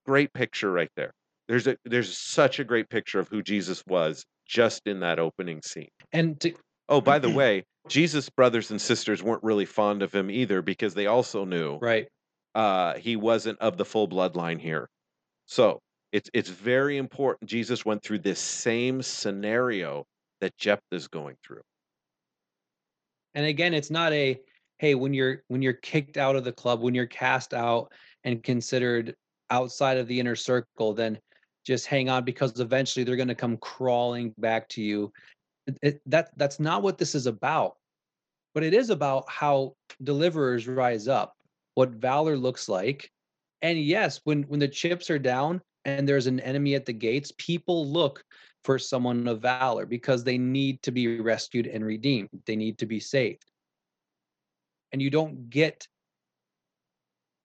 Great picture right there. There's a there's such a great picture of who Jesus was just in that opening scene. And to, Oh, by the way, Jesus' brothers and sisters weren't really fond of him either because they also knew right. uh, he wasn't of the full bloodline here. So it's it's very important. Jesus went through this same scenario that Jephthah's going through. And again, it's not a hey, when you're when you're kicked out of the club, when you're cast out and considered outside of the inner circle, then just hang on because eventually they're going to come crawling back to you. It, it, that that's not what this is about. But it is about how deliverers rise up, what valor looks like. And yes, when when the chips are down and there's an enemy at the gates, people look for someone of valor because they need to be rescued and redeemed. They need to be saved. And you don't get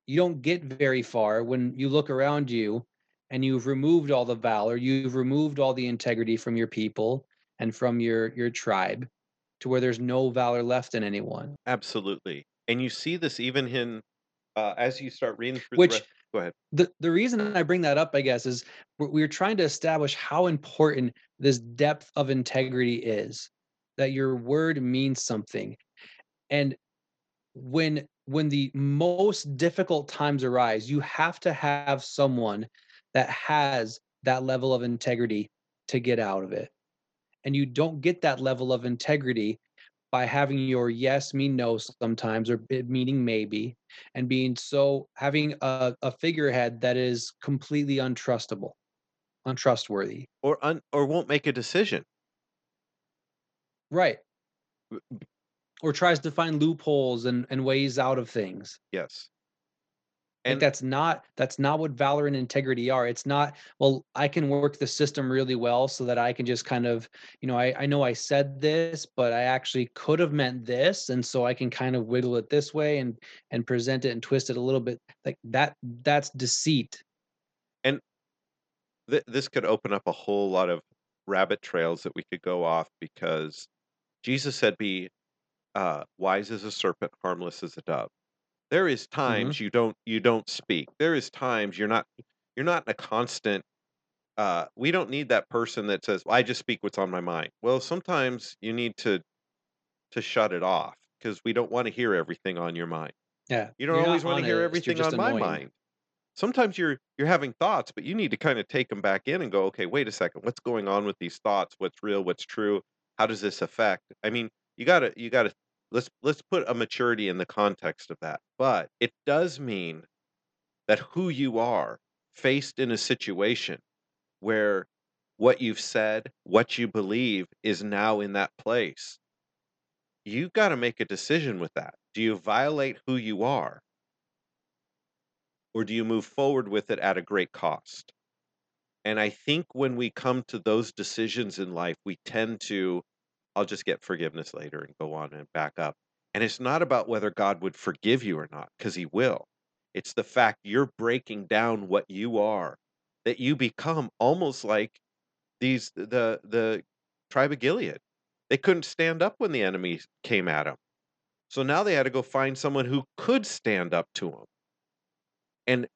you don't get very far when you look around you and you've removed all the valor, you've removed all the integrity from your people and from your your tribe to where there's no valor left in anyone. Absolutely. And you see this even in uh, as you start reading through Which. Go ahead. the the reason I bring that up, I guess, is we're, we're trying to establish how important this depth of integrity is. That your word means something, and when when the most difficult times arise, you have to have someone that has that level of integrity to get out of it. And you don't get that level of integrity by having your yes mean no sometimes or meaning maybe and being so having a, a figurehead that is completely untrustable untrustworthy Or un, or won't make a decision. right or tries to find loopholes and, and ways out of things Yes. Like And that's not that's not what valor and integrity are. It's not well i can work the system really well so that i can just kind of you know i, I know i said this but i actually could have meant this and so i can kind of wiggle it this way and and present it and twist it a little bit. Like that that's deceit. And th- this could open up a whole lot of rabbit trails that we could go off because Jesus said, "Be uh, wise as a serpent, harmless as a dove." There is hmm times you don't you don't speak. There is times you're not you're not in a constant. Uh, we don't need that person that says, "I just speak what's on my mind." Well, sometimes you need to to shut it off because we don't want to hear everything on your mind. yeah You don't always want to hear everything on my mind. Sometimes you're you're having thoughts, but you need to kind of take them back in and go, okay, wait a second, what's going on with these thoughts? What's real? What's true? How does this affect? I mean, you gotta you gotta let's let's put a maturity in the context of that. But it does mean that who you are faced in a situation where what you've said, what you believe is now in that place. You've got to make a decision with that. Do you violate who you are? or do you move forward with it at a great cost? And I think when we come to those decisions in life, we tend to, I'll just get forgiveness later and go on and back up. And it's not about whether God would forgive you or not, because He will. It's the fact you're breaking down what you are, that you become almost like these the the tribe of Gilead. They couldn't stand up when the enemy came at them. So now they had to go find someone who could stand up to them. And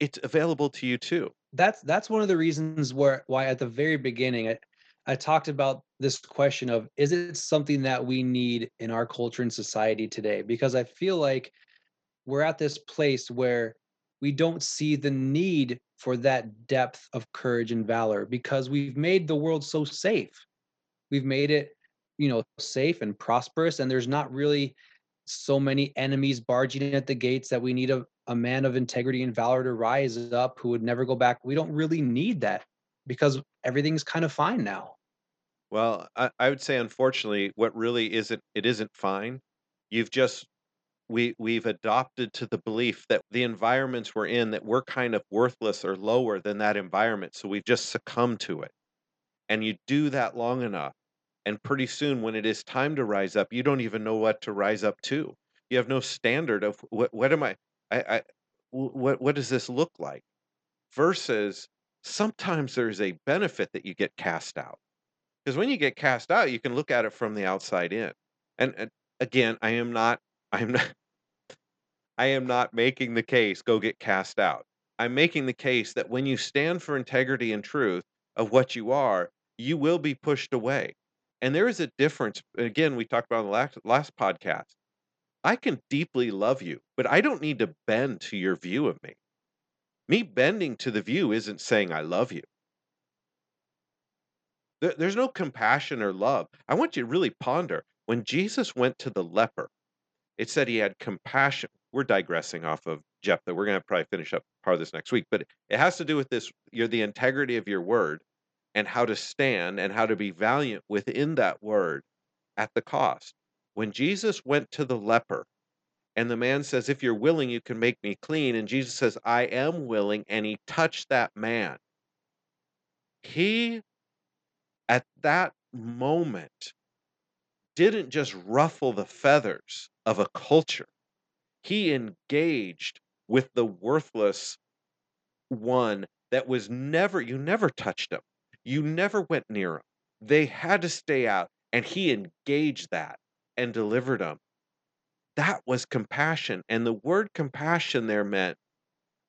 it's available to you too. that's that's one of the reasons where why at the very beginning I, talked about this question of is it something that we need in our culture and society today? Because i feel like we're at this place where we don't see the need for that depth of courage and valor because we've made the world so safe. We've made it you know safe and prosperous and there's not really so many enemies barging at the gates that we need a, a man of integrity and valor to rise up who would never go back. We don't really need that because everything's kind of fine now Well, I, I would say unfortunately, what really isn't it isn't fine. You've just we we've adopted to the belief that the environments we're in that we're kind of worthless or lower than that environment. So we've just succumbed to it. And you do that long enough, and pretty soon when it is time to rise up, you don't even know what to rise up to. You have no standard of what what am I I, I what what does this look like? versus sometimes there's a benefit that you get cast out. Because when you get cast out, you can look at it from the outside in. And, and again, I am not, I am not, I am not making the case go get cast out. I'm making the case that when you stand for integrity and truth of what you are, you will be pushed away. And there is a difference. Again, we talked about in the last, last podcast. I can deeply love you, but I don't need to bend to your view of me. Me bending to the view isn't saying I love you. There, there's no compassion or love. I want you to really ponder when Jesus went to the leper, it said he had compassion. We're digressing off of Jephthah. We're going to probably finish up part of this next week, but it has to do with this you're the integrity of your word and how to stand and how to be valiant within that word at the cost. When Jesus went to the leper, and the man says, If you're willing, you can make me clean. And Jesus says, I am willing. And he touched that man. He, at that moment, didn't just ruffle the feathers of a culture, he engaged with the worthless one that was never, you never touched him. You never went near him. They had to stay out. And he engaged that and delivered them that was compassion. And the word compassion there meant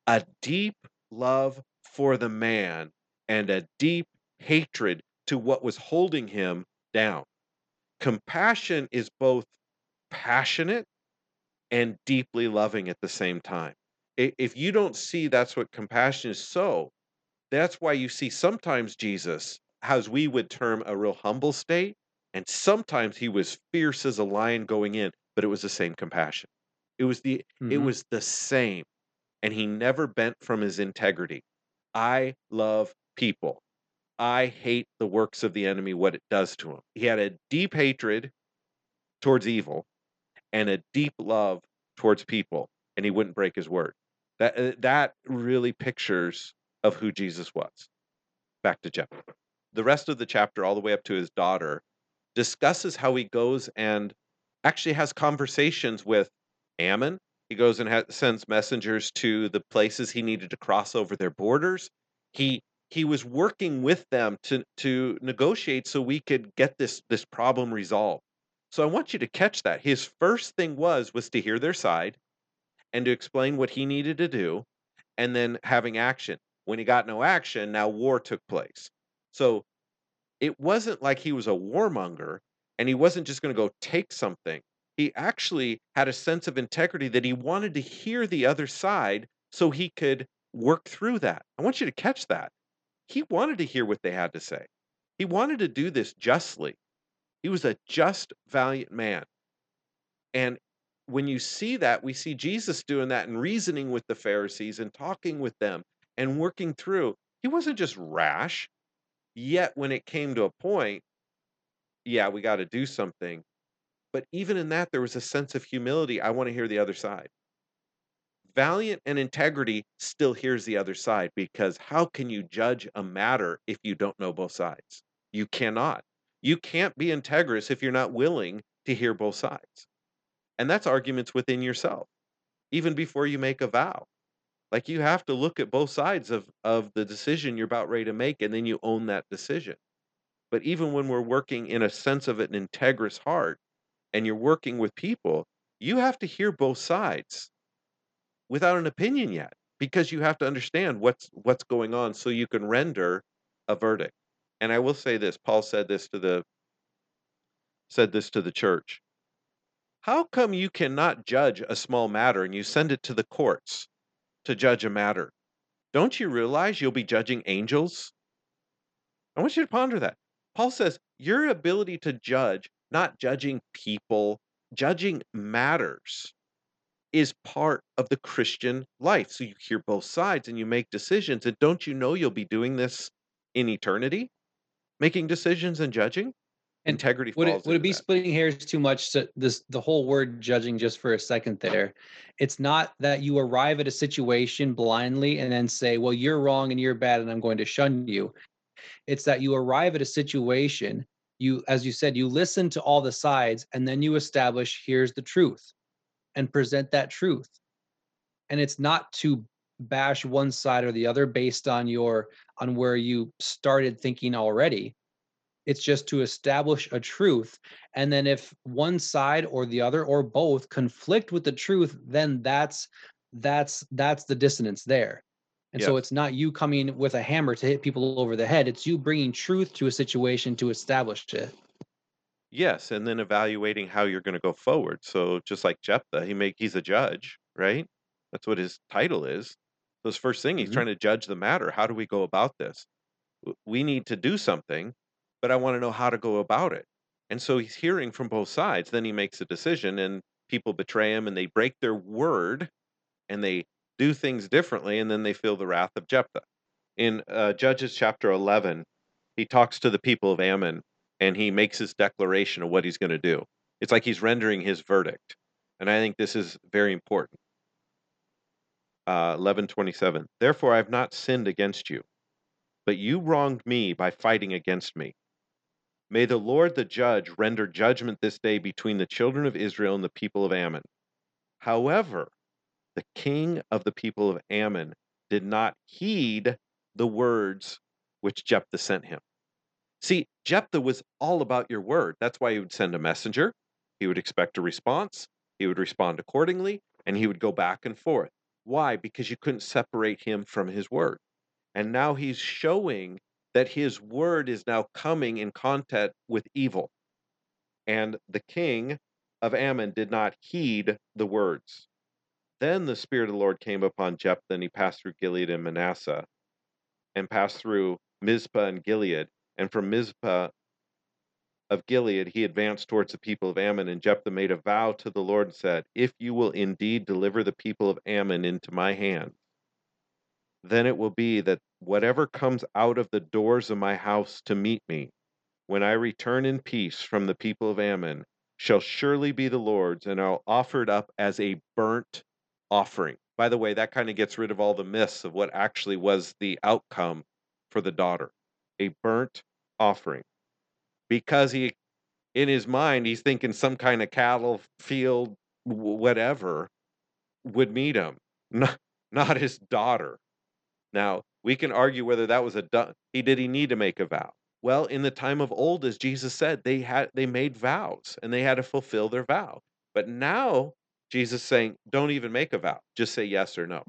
a deep love for the man and a deep hatred to what was holding him down. Compassion is both passionate and deeply loving at the same time. If you don't see that's what compassion is so, that's why you see sometimes Jesus, as we would term a real humble state, and sometimes he was fierce as a lion going in but it was the same compassion. It was the mm-hmm. it was the same. And he never bent from his integrity. I love people. I hate the works of the enemy, what it does to him. He had a deep hatred towards evil and a deep love towards people, and he wouldn't break his word. That uh, that really pictures of who Jesus was. Back to Jeff. The rest of the chapter, all the way up to his daughter, discusses how he goes and actually has conversations with Ammon. He goes and ha- sends messengers to the places he needed to cross over their borders. He he was working with them to to negotiate so we could get this this problem resolved. So I want you to catch that. His first thing was was to hear their side and to explain what he needed to do and then having action. When he got no action, now war took place. So it wasn't like he was a warmonger and he wasn't just going to go take something. He actually had a sense of integrity that he wanted to hear the other side so he could work through that. I want you to catch that. He wanted to hear what they had to say. He wanted to do this justly. He was a just, valiant man. And when you see that, we see Jesus doing that and reasoning with the Pharisees and talking with them and working through. He wasn't just rash. Yet, when it came to a point, yeah, we got to do something. But even in that, there was a sense of humility. I want to hear the other side. Valiant and integrity still hears the other side because how can you judge a matter if you don't know both sides? You cannot. You can't be integrous if you're not willing to hear both sides. And that's arguments within yourself, even before you make a vow. Like you have to look at both sides of, of the decision you're about ready to make, and then you own that decision. But even when we're working in a sense of an integrous heart and you're working with people, you have to hear both sides without an opinion yet because you have to understand what's what's going on so you can render a verdict. And I will say this, Paul said this to the said this to the church. How come you cannot judge a small matter and you send it to the courts to judge a matter? Don't you realize you'll be judging angels? I want you to ponder that. Paul says your ability to judge, not judging people, judging matters, is part of the Christian life. So you hear both sides and you make decisions. And don't you know you'll be doing this in eternity? Making decisions and judging? And integrity would it, would it be that. splitting hairs too much to this the whole word judging just for a second there it's not that you arrive at a situation blindly and then say well you're wrong and you're bad and i'm going to shun you it's that you arrive at a situation, you, as you said, you listen to all the sides and then you establish here's the truth and present that truth. And it's not to bash one side or the other based on your on where you started thinking already it's just to establish a truth and then if one side or the other or both conflict with the truth then that's that's that's the dissonance there and so it's not you coming with a hammer to hit people over the head it's you bringing truth to a situation to establish it Yes, and then evaluating how you're going to go forward. So just like Jephthah, he make he's a judge, right? That's what his title is. So his first thing, he's Mhm. trying to judge the matter. How do we go about this? We need to do something, but I want to know how to go about it. And so he's hearing from both sides. Then he makes a decision, and people betray him, and they break their word, and they do things differently, and then they feel the wrath of Jephthah. In uh, Judges chapter 11, he talks to the people of Ammon and he makes his declaration of what he's going to do. It's like he's rendering his verdict. And I think this is very important. Uh, 1127. Therefore, I have not sinned against you, but you wronged me by fighting against me. May the Lord the judge render judgment this day between the children of Israel and the people of Ammon. However, the king of the people of Ammon did not heed the words which Jephthah sent him. See, Jephthah was all about your word. That's why he would send a messenger. He would expect a response. He would respond accordingly, and he would go back and forth. Why? Because you couldn't separate him from his word. And now he's showing that his word is now coming in contact with evil. And the king of Ammon did not heed the words. Then the Spirit of the Lord came upon Jephthah, and he passed through Gilead and Manasseh, and passed through Mizpah and Gilead. And from Mizpah of Gilead he advanced towards the people of Ammon. And Jephthah made a vow to the Lord and said, If you will indeed deliver the people of Ammon into my hand, then it will be that whatever comes out of the doors of my house to meet me, when I return in peace from the people of Ammon, shall surely be the Lord's, and I'll offer it up as a burnt offering. By the way, that kind of gets rid of all the myths of what actually was the outcome for the daughter a burnt offering. Because he, in his mind, he's thinking some kind of cattle field, whatever, would meet him, not, not his daughter. Now, we can argue whether that was a he did he need to make a vow. Well, in the time of old, as Jesus said, they had they made vows and they had to fulfill their vow. But now Jesus saying, don't even make a vow, just say yes or no.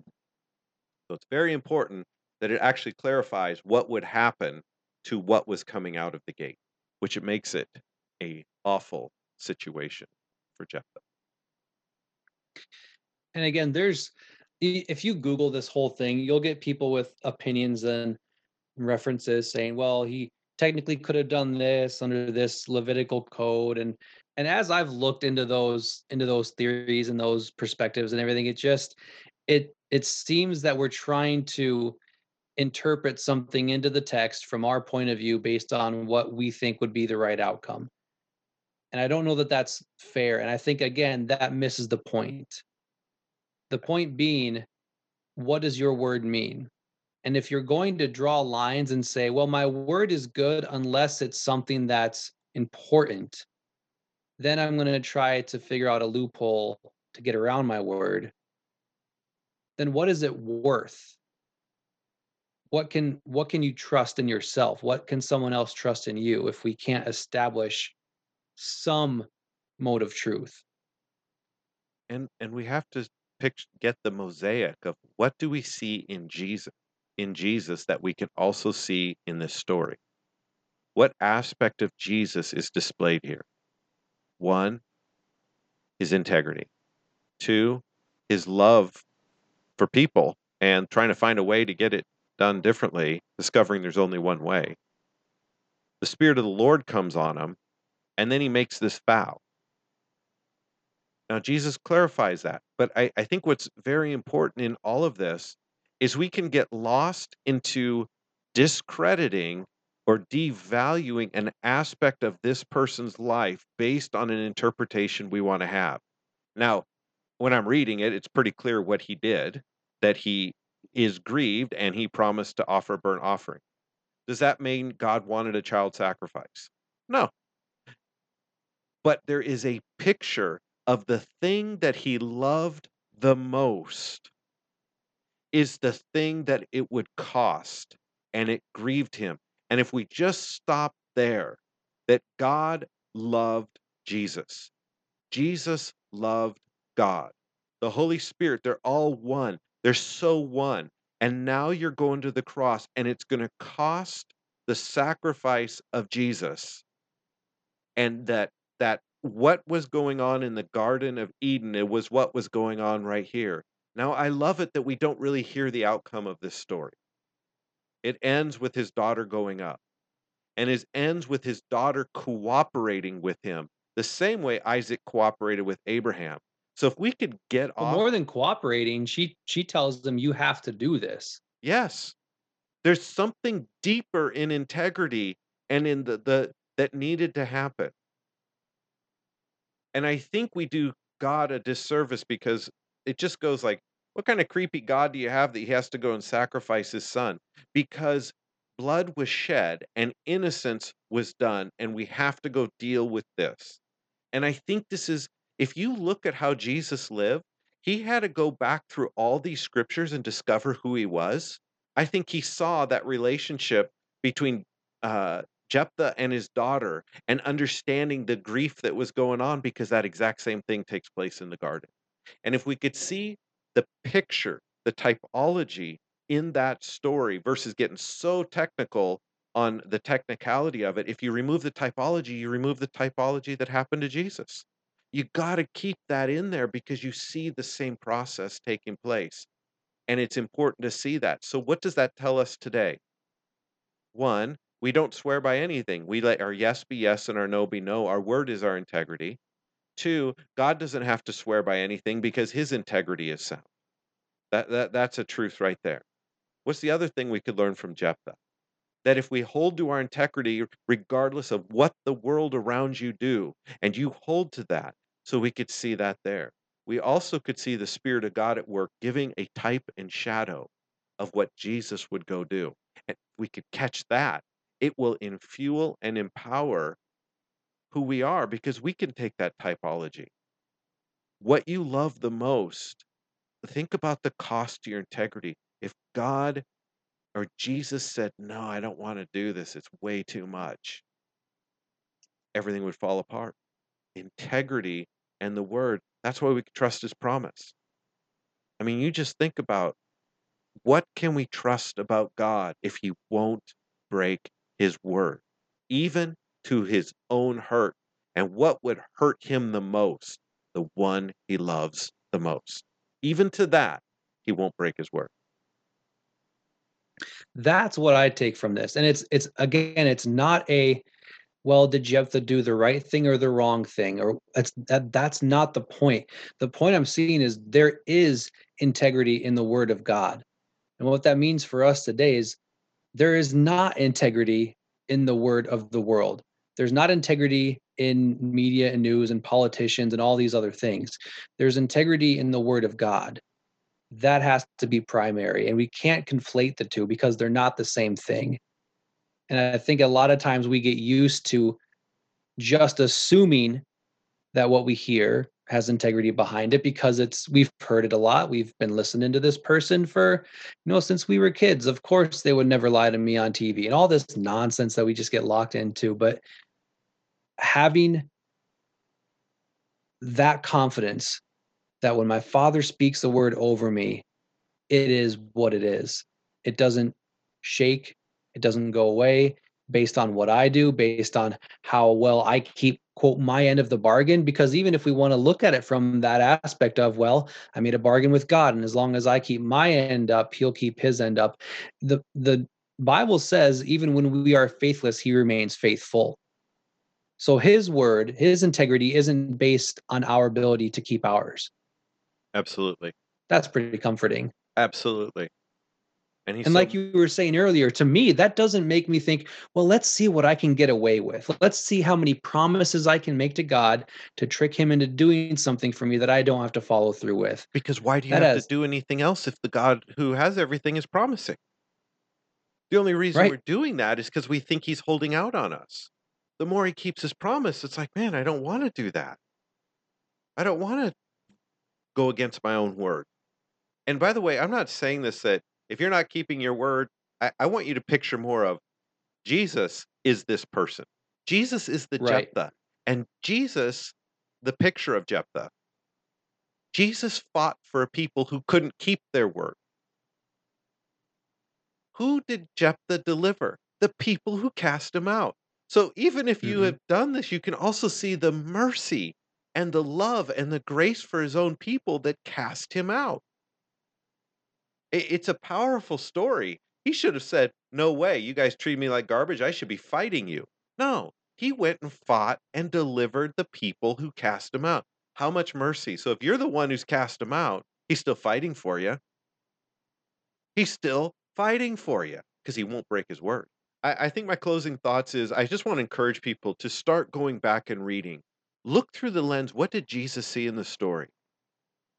So it's very important that it actually clarifies what would happen to what was coming out of the gate, which it makes it a awful situation for Jephthah. and again there's if you google this whole thing you'll get people with opinions and references saying well he technically could have done this under this levitical code and and as i've looked into those into those theories and those perspectives and everything it just it it seems that we're trying to interpret something into the text from our point of view based on what we think would be the right outcome and i don't know that that's fair and i think again that misses the point the point being, what does your word mean? And if you're going to draw lines and say, well, my word is good unless it's something that's important, then I'm going to try to figure out a loophole to get around my word. Then what is it worth? What can what can you trust in yourself? What can someone else trust in you if we can't establish some mode of truth? and and we have to pick get the mosaic of what do we see in Jesus in Jesus that we can also see in this story. What aspect of Jesus is displayed here? One, his integrity. Two, his love for people and trying to find a way to get it done differently, discovering there's only one way. The Spirit of the Lord comes on him, and then he makes this vow. Now, Jesus clarifies that. But I, I think what's very important in all of this is we can get lost into discrediting or devaluing an aspect of this person's life based on an interpretation we want to have. Now, when I'm reading it, it's pretty clear what he did that he is grieved and he promised to offer a burnt offering. Does that mean God wanted a child sacrifice? No. But there is a picture of the thing that he loved the most. is the thing that it would cost, and it grieved him. And if we just stop there, that God loved Jesus, Jesus loved God. The Holy Spirit, they're all one. They're so one. And now you're going to the cross, and it's going to cost the sacrifice of Jesus. And that that what was going on in the Garden of Eden, it was what was going on right here. Now I love it that we don't really hear the outcome of this story. It ends with his daughter going up. And it ends with his daughter cooperating with him the same way Isaac cooperated with Abraham. So if we could get But off more than cooperating, she she tells them you have to do this. Yes. There's something deeper in integrity and in the, the that needed to happen. And I think we do God a disservice because it just goes like, what kind of creepy God do you have that he has to go and sacrifice his son? Because blood was shed and innocence was done, and we have to go deal with this. And I think this is, if you look at how Jesus lived, he had to go back through all these scriptures and discover who he was. I think he saw that relationship between uh, Jephthah and his daughter and understanding the grief that was going on because that exact same thing takes place in the garden. And if we could see the picture, the typology in that story versus getting so technical on the technicality of it, if you remove the typology, you remove the typology that happened to Jesus. You got to keep that in there because you see the same process taking place. And it's important to see that. So, what does that tell us today? One, we don't swear by anything. We let our yes be yes and our no be no. Our word is our integrity. Two, God doesn't have to swear by anything because his integrity is sound. That, that, that's a truth right there. What's the other thing we could learn from Jephthah? That if we hold to our integrity, regardless of what the world around you do, and you hold to that, so we could see that there. We also could see the Spirit of God at work giving a type and shadow of what Jesus would go do. And we could catch that, it will infuel and empower who we are because we can take that typology. What you love the most, think about the cost to your integrity. If God or Jesus said, No, I don't want to do this, it's way too much, everything would fall apart. Integrity and the word, that's why we trust his promise. I mean, you just think about what can we trust about God if he won't break his word, even to his own hurt? And what would hurt him the most? The one he loves the most. Even to that, he won't break his word. That's what I take from this. And it's it's again, it's not a well, did Jephthah do the right thing or the wrong thing? Or that's that that's not the point. The point I'm seeing is there is integrity in the word of God. And what that means for us today is there is not integrity in the word of the world. There's not integrity in media and news and politicians and all these other things. There's integrity in the word of God. That has to be primary. And we can't conflate the two because they're not the same thing. And I think a lot of times we get used to just assuming that what we hear has integrity behind it because it's we've heard it a lot. We've been listening to this person for, you know, since we were kids. Of course, they would never lie to me on TV and all this nonsense that we just get locked into. But having that confidence that when my father speaks the word over me, it is what it is. It doesn't shake, it doesn't go away based on what I do, based on how well I keep quote my end of the bargain. Because even if we want to look at it from that aspect of well i made a bargain with god and as long as i keep my end up he'll keep his end up. The the bible says even when we are faithless he remains faithful. So his word his integrity isn't based on our ability to keep ours Absolutely. that's pretty comforting Absolutely. And and so- like you were saying earlier to me that doesn't make me think well let's see what i can get away with let's see how many promises i can make to god to trick him into doing something for me that i don't have to follow through with because why do you that have has- to do anything else if the God who has everything is promising? The only reason Right. we're doing that is because we think he's holding out on us. The more he keeps his promise, it's like, man, I don't want to do that. I don't want to go against my own word. And by the way, I'm not saying this that if you're not keeping your word, I, I want you to picture more of Jesus is this person. Jesus is the Right. Jephthah. And Jesus, the picture of Jephthah, Jesus fought for a people who couldn't keep their word. Who did Jephthah deliver? The people who cast him out. So even if you hmm have done this, you can also see the mercy and the love and the grace for his own people that cast him out. It's a powerful story. He should have said, No way, you guys treat me like garbage. I should be fighting you. No, he went and fought and delivered the people who cast him out. How much mercy. So if you're the one who's cast him out, he's still fighting for you. He's still fighting for you because he won't break his word. I, think my closing thoughts is I just want to encourage people to start going back and reading. Look through the lens. What did Jesus see in the story?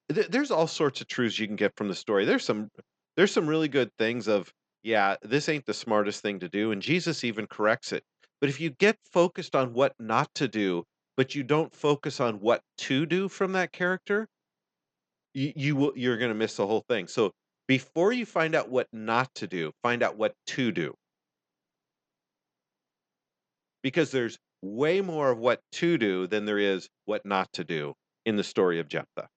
There- there's all sorts of truths you can get from the story. There's some there's some really good things of yeah, this ain't the smartest thing to do and Jesus even corrects it. But if you get focused on what not to do, but you don't focus on what to do from that character, you, you will you're going to miss the whole thing. So before you find out what not to do, find out what to do because there's way more of what to do than there is what not to do in the story of Jephthah.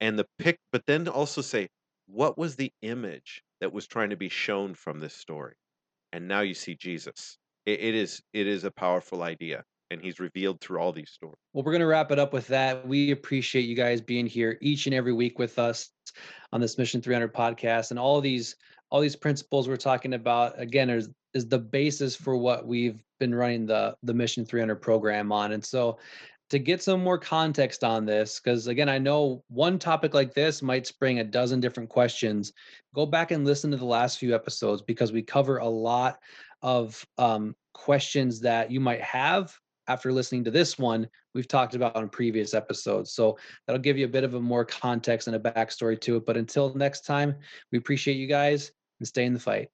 and the pic but then also say what was the image that was trying to be shown from this story and now you see jesus it, it is it is a powerful idea and he's revealed through all these stories Well, we're going to wrap it up with that. We appreciate you guys being here each and every week with us on this Mission 300 podcast, and all these all these principles we're talking about again is is the basis for what we've been running the the Mission 300 program on. And so, to get some more context on this, because again, I know one topic like this might spring a dozen different questions. Go back and listen to the last few episodes because we cover a lot of um, questions that you might have after listening to this one we've talked about on previous episodes. So that'll give you a bit of a more context and a backstory to it. But until next time, we appreciate you guys and stay in the fight.